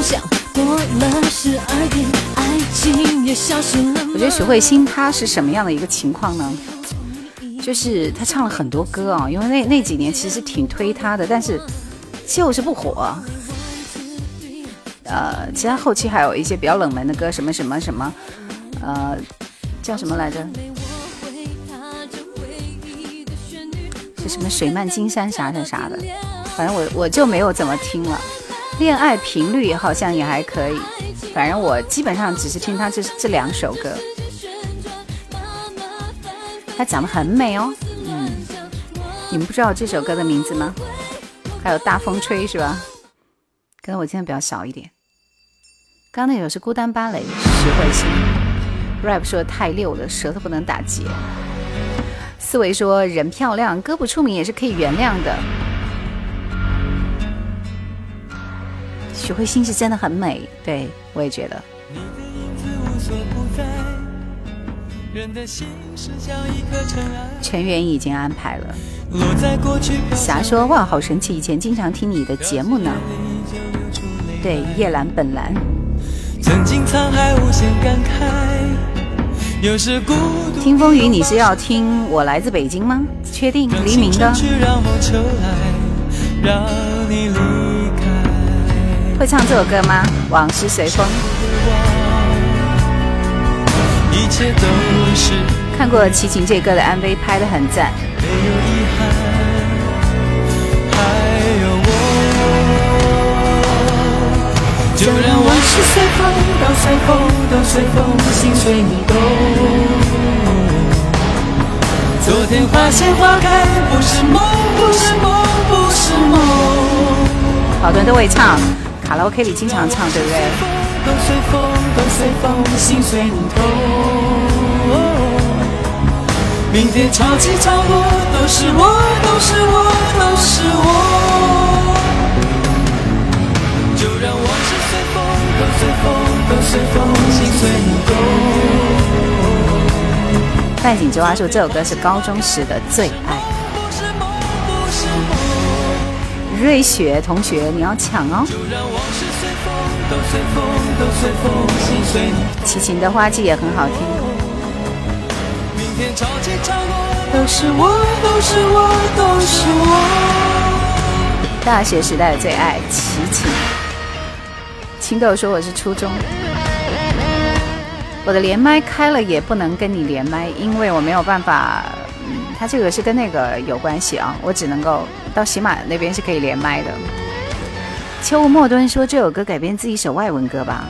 Speaker 2: 响，过了十二点，爱情也消失了。
Speaker 1: 我觉得许慧欣她是什么样的一个情况呢？就是她唱了很多歌啊，因为那那几年其实挺推她的，但是就是不火。呃，其他后期还有一些比较冷门的歌，什么什么什么，呃，叫什么来着？是什么水漫金山啥啥啥的，反正我我就没有怎么听了。恋爱频率好像也还可以，反正我基本上只是听他这这两首歌。他讲的很美哦，嗯，你们不知道这首歌的名字吗？还有大风吹是吧？可能我今天比较少一点。刚那首是孤单芭蕾，石慧欣。rap 说的太溜了，舌头不能打结。思维说人漂亮，歌不出名也是可以原谅的。许慧欣是真的很美，对我也觉得。全员已经安排了。霞说哇，好神奇，以前经常听你的节目呢。对，夜阑本蓝。曾经沧海无限感慨。听风雨，你是要听我来自北京吗？确定？黎明的。会唱这首歌吗？往事随风。看过齐秦这歌的 MV，拍的很赞。就让往事随风，都随风，都随风，心随你动。昨天花谢花开，不是梦，不是梦，不是梦。好多人都会唱，卡拉 OK 里经常唱，对不对？都随风，都随风，心随你痛。明天潮起潮落，都是我，都是我，都是我。就让往事。范景之蛙说这首歌是高中时的最爱。瑞雪同学，你要抢哦！齐秦的花季也很好听。都是我，都是我，都是我。大学时代的最爱，齐秦。青豆说我是初中，我的连麦开了也不能跟你连麦，因为我没有办法。他这个是跟那个有关系啊，我只能够到喜马那边是可以连麦的。秋无末端说这首歌改编自一首外文歌吧？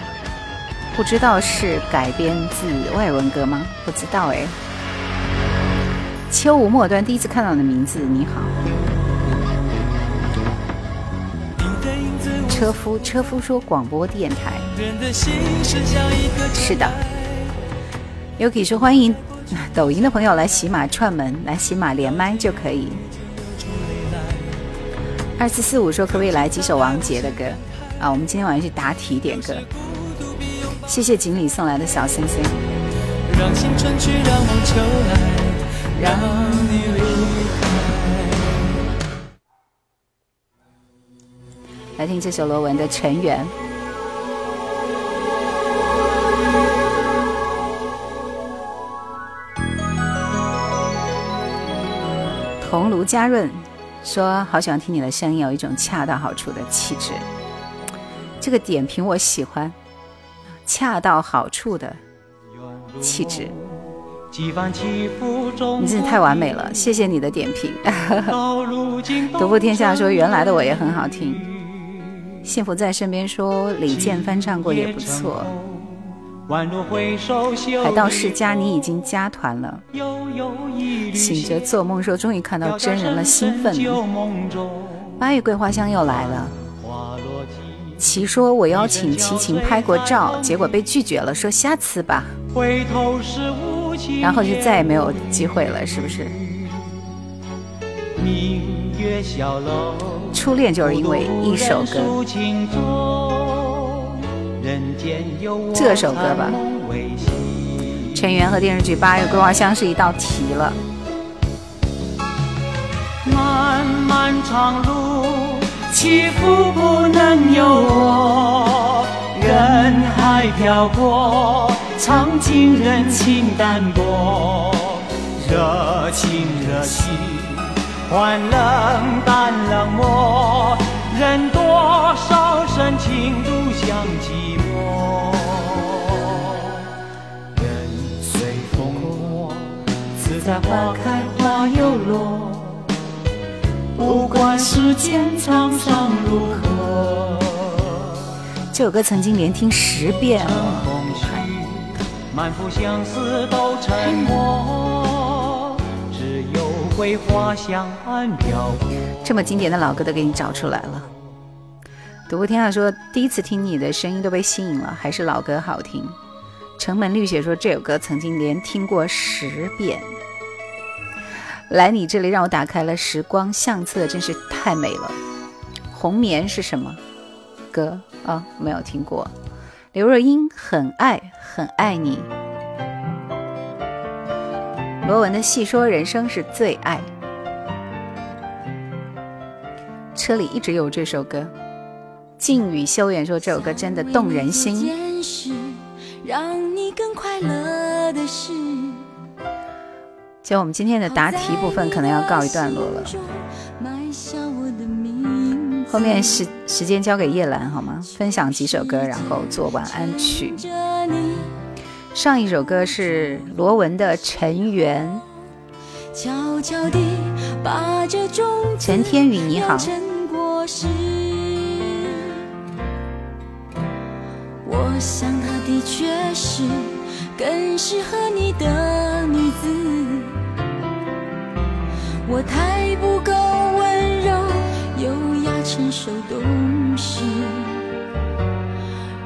Speaker 1: 不知道是改编自外文歌吗？不知道哎。秋无末端第一次看到你的名字，你好。车夫，车夫说广播电台。是的。Yuki 说欢迎 抖音的朋友来喜马串门，来喜马连麦就可以。二四四五说可不可以来几首王杰的歌啊？我们今天晚上去答题点歌。谢谢锦鲤送来的小星星。让青春去，让梦秋来，让你离开。来听这首罗文的《成员》。红炉嘉润说：“好喜欢听你的声音，有一种恰到好处的气质。”这个点评我喜欢，恰到好处的气质。你真是太完美了，谢谢你的点评。独步天下说：“原来的我也很好听。”幸福在身边说李健翻唱过也不错。海盗世家你已经加团了。醒着做梦说终于看到真人了，兴奋。八月桂花香又来了。齐说我邀请齐秦拍过照，结果被拒绝了，说下次吧。然后就再也没有机会了，是不是？初恋就是因为一首歌，
Speaker 8: 歌。
Speaker 1: 这首歌吧。全员和电视剧《八月桂花香》是一道题了。
Speaker 8: 漫漫长路，起伏不能由我。人海漂泊，尝尽人情淡薄。热情热心，换冷淡冷漠。任多少深情独向寂寞。人随风过，自在花开花又落。不管世间沧桑如何，
Speaker 1: 这首歌曾经连听十遍了。
Speaker 8: 满腹相思都沉默，只有桂花香暗飘过。
Speaker 1: 这么经典的老歌都给你找出来了。独步天下说，第一次听你的声音都被吸引了，还是老歌好听。城门绿雪说，这首歌曾经连听过十遍。来你这里让我打开了时光相册，真是太美了。红棉是什么歌啊、没有听过。刘若英很爱很爱你。罗文的细说人生是最爱。车里一直有这首歌。静语修远说这首歌真的动人心。
Speaker 2: 让你更快乐的事，
Speaker 1: 就我们今天的答题部分可能要告一段落了。后面时时间交给叶兰好吗？分享几首歌，然后做晚安曲。上一首歌是罗文的《尘缘》，
Speaker 2: 悄悄地把这种
Speaker 1: 陈天宇你好
Speaker 2: 我想她的确是更适合你的女子。我太不够温柔，优雅成熟懂事。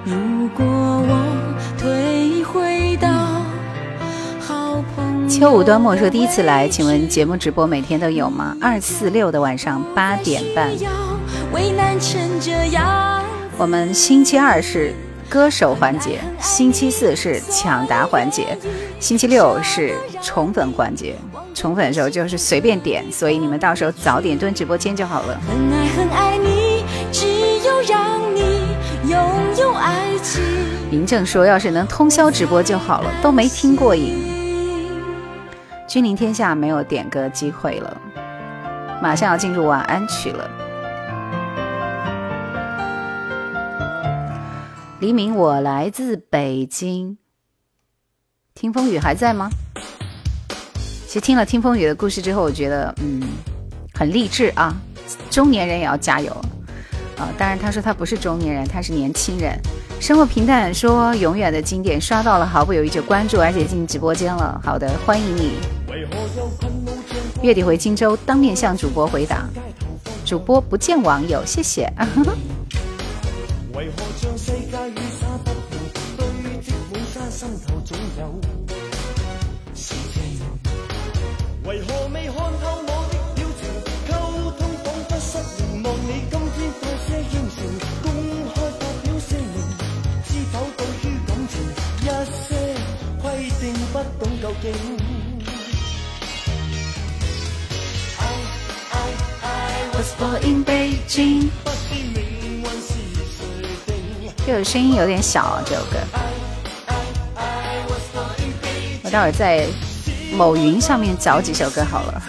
Speaker 2: 如果我退回到好朋友
Speaker 1: 秋无端墨说第一次来，请问节目直播每天都有吗？二四六的晚上八点半。
Speaker 2: 要为难成这样。
Speaker 1: 我们星期二是歌手环节，星期四是抢答环节，星期六是宠粉环节。宠粉的时候就是随便点，所以你们到时候早点蹲直播间就好了。
Speaker 2: 很爱很爱你，只有让你拥有爱情。
Speaker 1: 嬴政说，要是能通宵直播就好了，都没听过瘾。君临天下没有点歌机会了，马上要进入晚安曲了。黎明，我来自北京。听风雨还在吗？其实听了听风雨的故事之后，我觉得嗯，很励志啊，中年人也要加油啊！当然，他说他不是中年人，他是年轻人。生活平淡说永远的经典，刷到了毫不犹豫就关注，而且进直播间了。好的，欢迎你。月底回荆州，当面向主播回答。主播不见网友，谢谢。
Speaker 17: 为何像世界雨洒不停，堆积满山，心头总有事情。为何未看透我的表情？沟通仿佛失灵，望你今天快些應承，公开发表声明，知否对于感情一些规定不懂究竟。I I I was born in Beijing。
Speaker 1: 这个声音有点小啊，这首歌。我待会儿在某云上面找几首歌好了。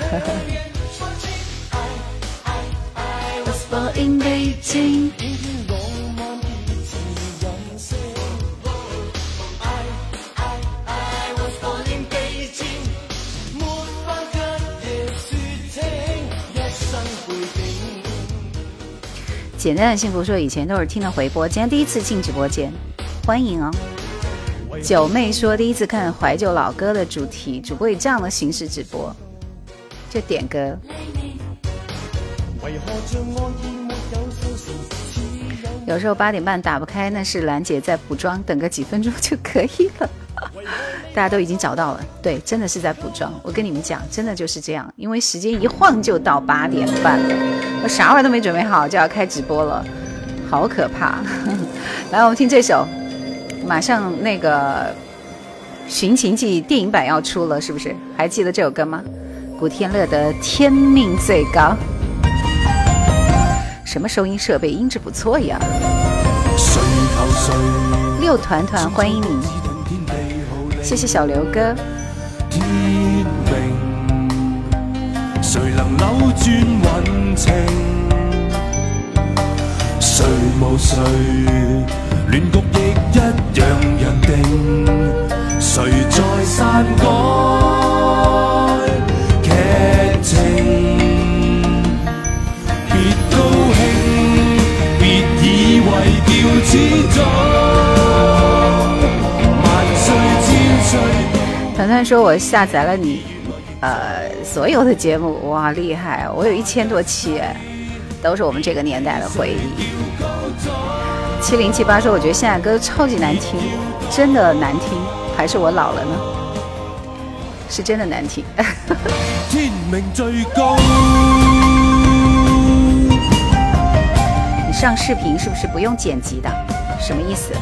Speaker 1: 简单的幸福说以前都是听的回播，今天第一次进直播间，欢迎哦。九妹说第一次看怀旧老歌的主题，主播以这样的形式直播，就点歌。有时候八点半打不开，那是兰姐在补妆，等个几分钟就可以了。大家都已经找到了，对，真的是在补妆。我跟你们讲，真的就是这样，因为时间一晃就到八点半了，我啥玩意都没准备好就要开直播了，好可怕。来，我们听这首，马上那个《寻秦记》电影版要出了，是不是？还记得这首歌吗？古天乐的《天命最高》。什么收音设备音质不错呀？六团团欢迎你，谢谢小刘哥。
Speaker 18: 天命，谁能扭转运程？谁无谁，乱局亦一样人定。谁在篡改剧情？别高兴，别以为叫始终。
Speaker 1: 团团说：“我下载了你，呃，所有的节目，哇，厉害！我有一千多期，哎，都是我们这个年代的回忆。”七零七八说：“我觉得现在歌超级难听，真的难听，还是我老了呢？是真的难听。
Speaker 18: 天命最高。
Speaker 1: 你上视频是不是不用剪辑的？什么意思？”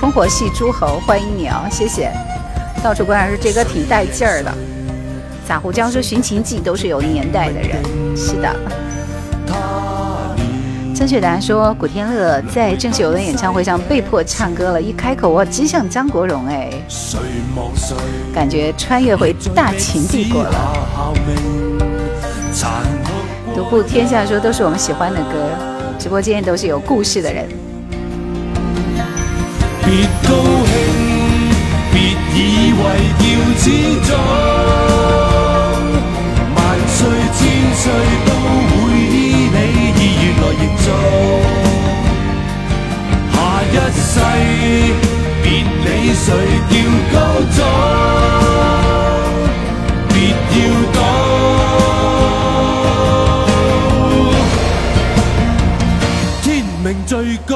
Speaker 1: 烽火戏诸侯，欢迎你哦，谢谢。到处观察说这歌挺带劲儿的。撒胡椒说《寻秦记》都是有年代的人，是的。正确答案说古天乐在郑秀文演唱会上被迫唱歌了，一开口我只像张国荣哎，感觉穿越回大秦帝国了。独步天下说都是我们喜欢的歌，直播间都是有故事的人。
Speaker 18: 别高兴，别以为要始终。万岁千岁都会依你意愿来营造。下一世别理谁叫高宗，别要躲。天命最高。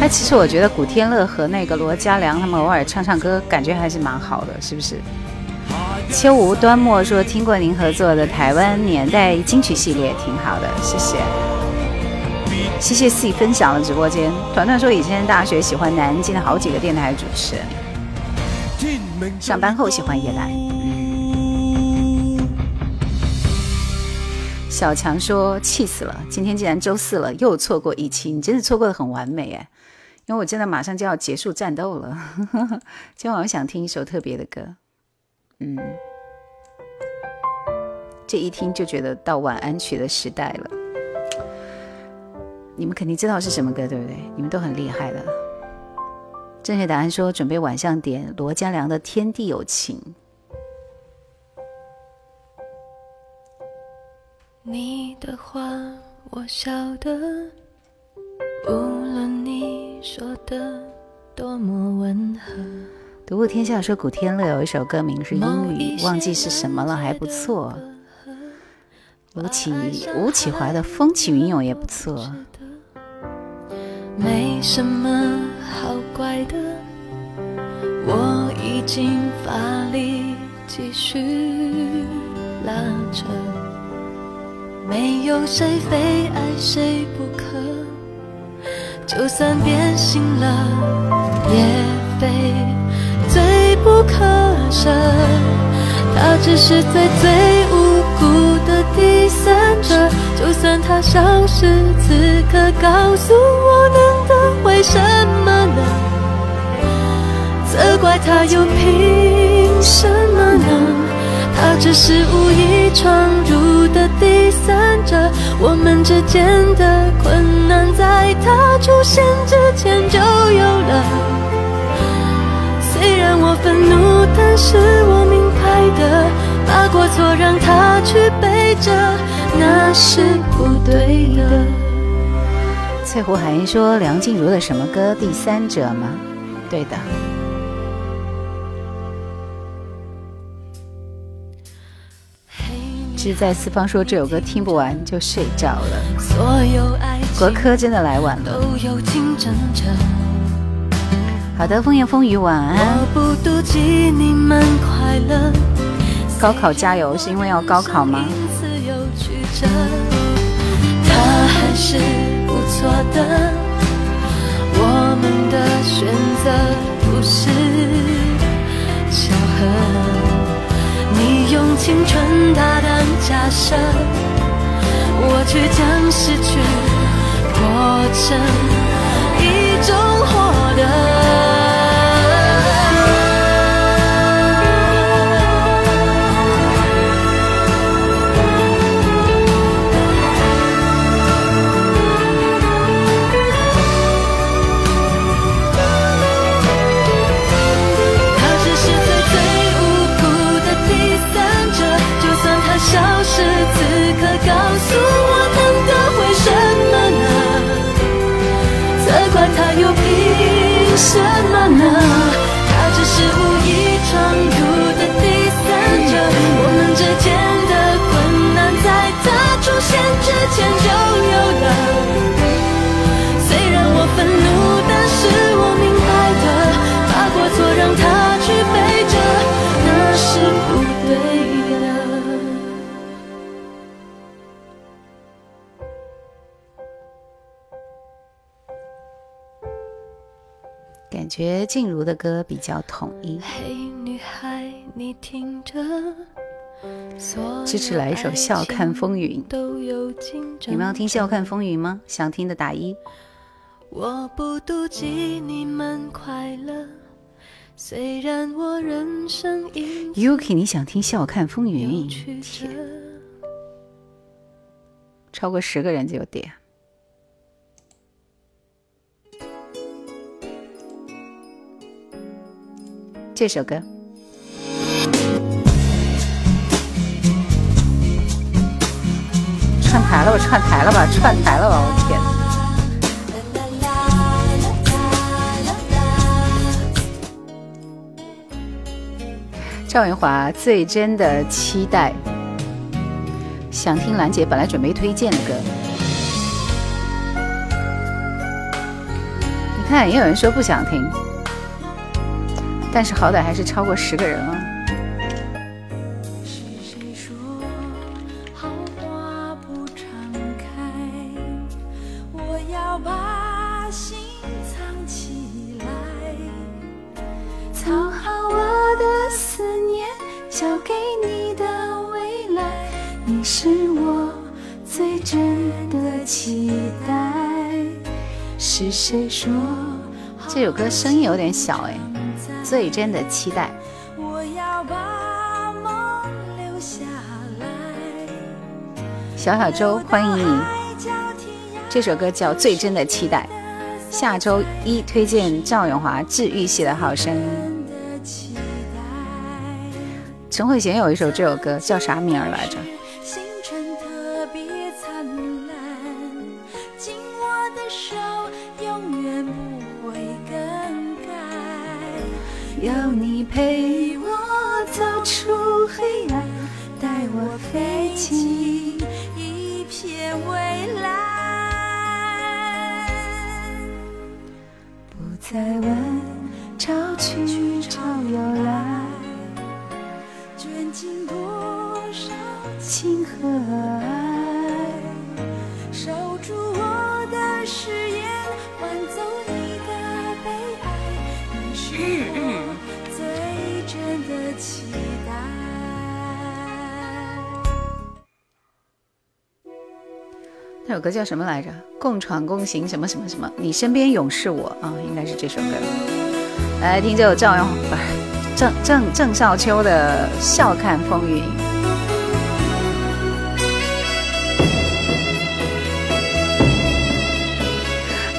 Speaker 1: 哎，其实我觉得古天乐和那个罗嘉良他们偶尔唱唱歌，感觉还是蛮好的，是不是？秋无端墨说听过您合作的台湾年代金曲系列，挺好的，谢谢。谢谢 C 分享了直播间。团团说以前大学喜欢南京的好几个电台主持人，上班后喜欢叶兰。小强说气死了，今天竟然周四了，又错过一期，你真是错过的很完美哎，因为我真的马上就要结束战斗了。今晚上想听一首特别的歌，嗯，这一听就觉得到晚安曲的时代了。你们肯定知道是什么歌，对不对？你们都很厉害的。正确答案说准备晚上点罗嘉良的《天地有情》。
Speaker 2: 你的话我晓得，无论你说的多么温和。
Speaker 1: 独步天下说古天乐有一首歌名是英语，忘记是什么了，还不错。吴启吴启华的《风起云涌》也不错。
Speaker 2: 没什么好怪的，我已经发力继续拉扯，没有谁非爱谁不可，就算变心了，也非罪不可赦。他只是最最无辜的第三者，就算他消失，此刻告诉我能得回什么呢？责怪他又凭什么呢？他只是无意闯入的第三者，我们之间的困难在他出现之前就有了。虽然我愤怒，但是我明白的，把过错让他去背着，那是不对的。
Speaker 1: 翠湖海音说梁静茹的什么歌？第三者吗？对的。志在四方说这首歌听不完就睡着了。
Speaker 2: 所有爱情
Speaker 1: 国科真的来晚了。
Speaker 2: 都有竞争者，
Speaker 1: 好的，风言风语晚安。
Speaker 2: 我不妒忌你们快乐，
Speaker 1: 高考加油，是因为要高考吗？
Speaker 2: 他还是不错的。我们的选择不是用青春大胆假设，我却将失去活成一种获得。什么呢？他只是无意闯入的第三者，我们之间的困难在他出现之前就有了。虽然我愤怒，但是我明白的，怕过错让他
Speaker 1: 觉静茹的歌比较统一。
Speaker 2: 嘿，女孩，你听着，所
Speaker 1: 支持来一首《笑看风云》。你们要听《笑看风云》吗？想听的打一。
Speaker 2: 我不妒忌你们快乐，虽然我人生因
Speaker 1: Yuki，你想听《笑看风云》？
Speaker 2: 曲折。
Speaker 1: 超过十个人就有点。这首歌。串台了吧，串台了吧，串台了吧！我天！赵云华最真的期待，想听兰姐本来准备推荐的歌。你看，也有人说不想听，但是好歹还是超过十个人了。
Speaker 2: 是谁说好话不常开？我要把心藏起来，藏好我的思念，交给你的未来。你是我最真的期待。是谁说
Speaker 1: 这首歌声音有点小哎，最真的期待。
Speaker 2: 我要把梦留下来？
Speaker 1: 小小周，欢迎你。这首歌叫《最真的期待》，下周一推荐赵咏华治愈系的好声音。陈慧娴有一首这首歌叫啥名儿来着？
Speaker 2: 陪我走出黑暗，带我飞进一片蔚蓝。不再问潮去潮又来，
Speaker 1: 这首歌叫什么来着？共闯共行什么什么什么？你身边永是我啊，应该是这首歌。来听这首赵咏不是郑郑郑少秋的《笑看风云》。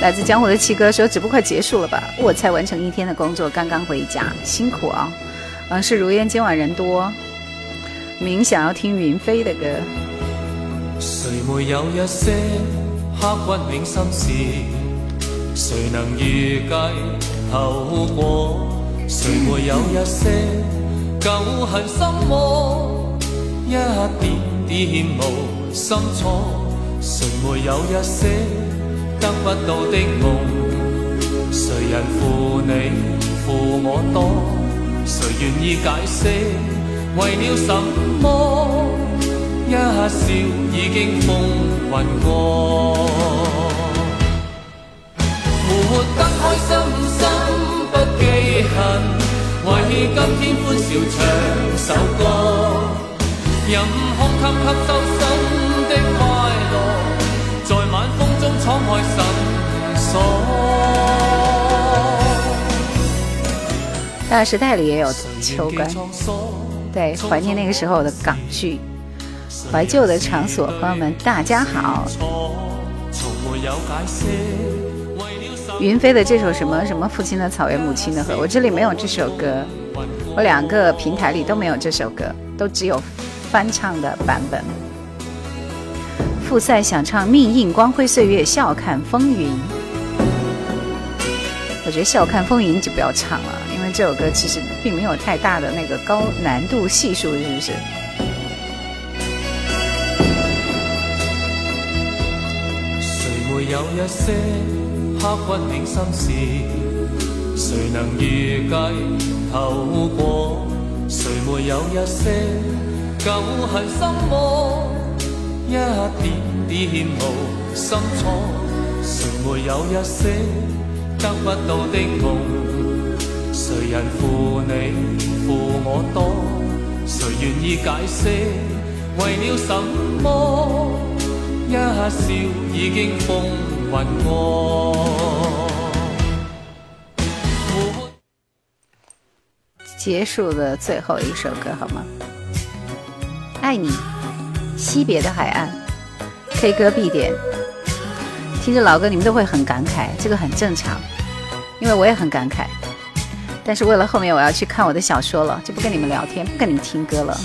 Speaker 1: 来自江湖的七哥说：“直播快结束了吧？我才完成一天的工作，刚刚回家，辛苦啊！嗯，是如烟，今晚人多。明想要听云飞的歌。
Speaker 5: 谁没有一些刻骨铭心事，谁能预计后果？谁没有一些旧恨心魔？一点点无心错，谁没有一些得不到的梦？谁人负你负我多？谁愿意解释？为了什么？一笑已经风云过。活得开心，心不记恨，为今天欢笑唱首歌，任空吸吸收新的快乐，在晚风中敞开心锁。
Speaker 1: 大时代里也有秋官，对，怀念那个时候的港剧，怀旧的场所，朋友们大家好。云飞的这首什么什么父亲的草原母亲的河，我这里没有这首歌，我两个平台里都没有这首歌，都只有翻唱的版本。复赛想唱命硬光辉岁月笑看风云，我觉得笑看风云就不要唱了。因为这首歌其实并没有太大的那个高难度系数，是不是？
Speaker 5: 谁有一些刻骨铭心事？谁能预计后果？谁没有一些旧恨心魔？一点点无心错？谁没有一些得不到的梦？谁人负你负我多？谁愿意解释？为了什么？一笑已经风云过。
Speaker 1: 结束的最后一首歌好吗？爱你，惜别的海岸，K 歌必点。听着老歌，你们都会很感慨，这个很正常，因为我也很感慨。但是为了后面我要去看我的小说了，就不跟你们聊天，不跟你们听歌了。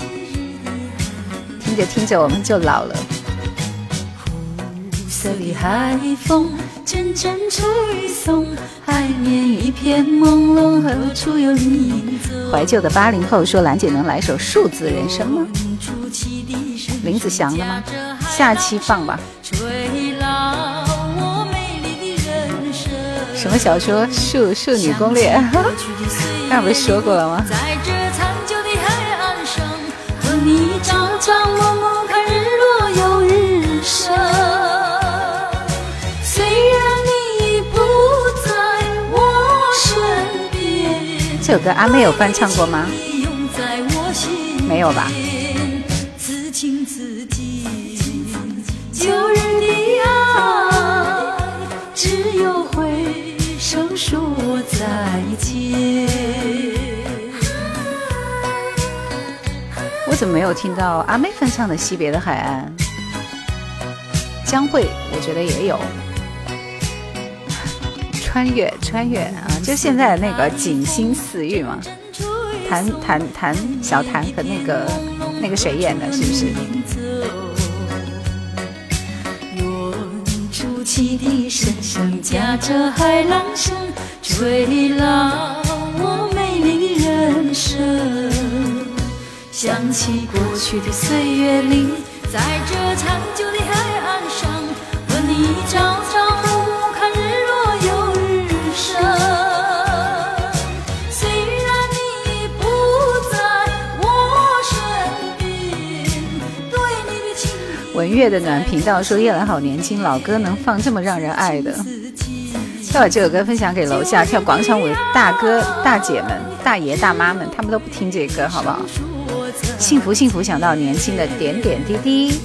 Speaker 1: 听着听着我们就老了。色里海风阵阵吹送，海面一片朦胧，何处有你？怀旧的八零后说：“兰姐能来首数字人生吗？”林子祥的吗？下期放吧。什么小说？数数女攻略？那不是说过了吗？这首歌阿妹有翻唱过吗？没有吧？说再见。我怎么没有听到阿妹翻唱的《惜别的海岸》？将会，我觉得也有。穿越，穿越啊！就现在的那个锦心似玉嘛，谭谭谭小谭和那个那个谁演的，是不是？汽笛声声夹着海浪声，吹老我美丽的人生。想起过去的岁月里，在这长久的文月的暖频道说：“叶兰好年轻，老歌能放这么让人爱的。”要把这首歌分享给楼下跳广场舞的大哥大姐们、大爷大妈们，他们都不听这歌，好不好？幸福幸福，想到年轻的点点滴滴。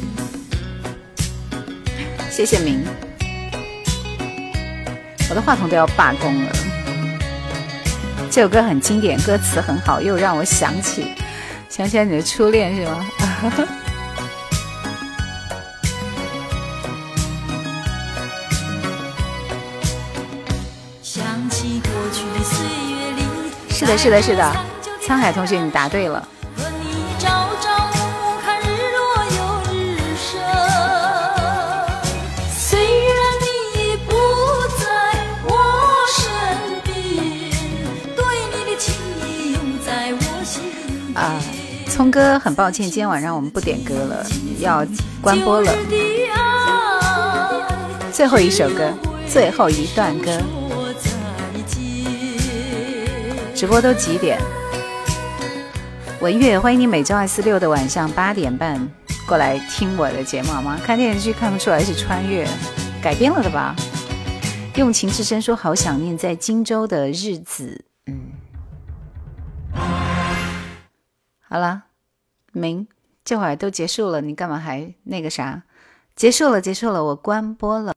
Speaker 1: 谢谢明，我的话筒都要罢工了。这首歌很经典，歌词很好，又让我想起想起来你的初恋，是吗？是的是的是的，沧海同学你答对了。啊，聪哥很抱歉，今天晚上我们不点歌了，要关播了。最后一首歌，最后一段歌。直播都几点？文月，欢迎你每周二、四、六的晚上八点半过来听我的节目好吗？看电视剧看不出来是穿越改编了的吧？用情至深说好想念在荆州的日子。嗯，好了，明，这会儿都结束了，你干嘛还那个啥？结束了，结束了，我关播了。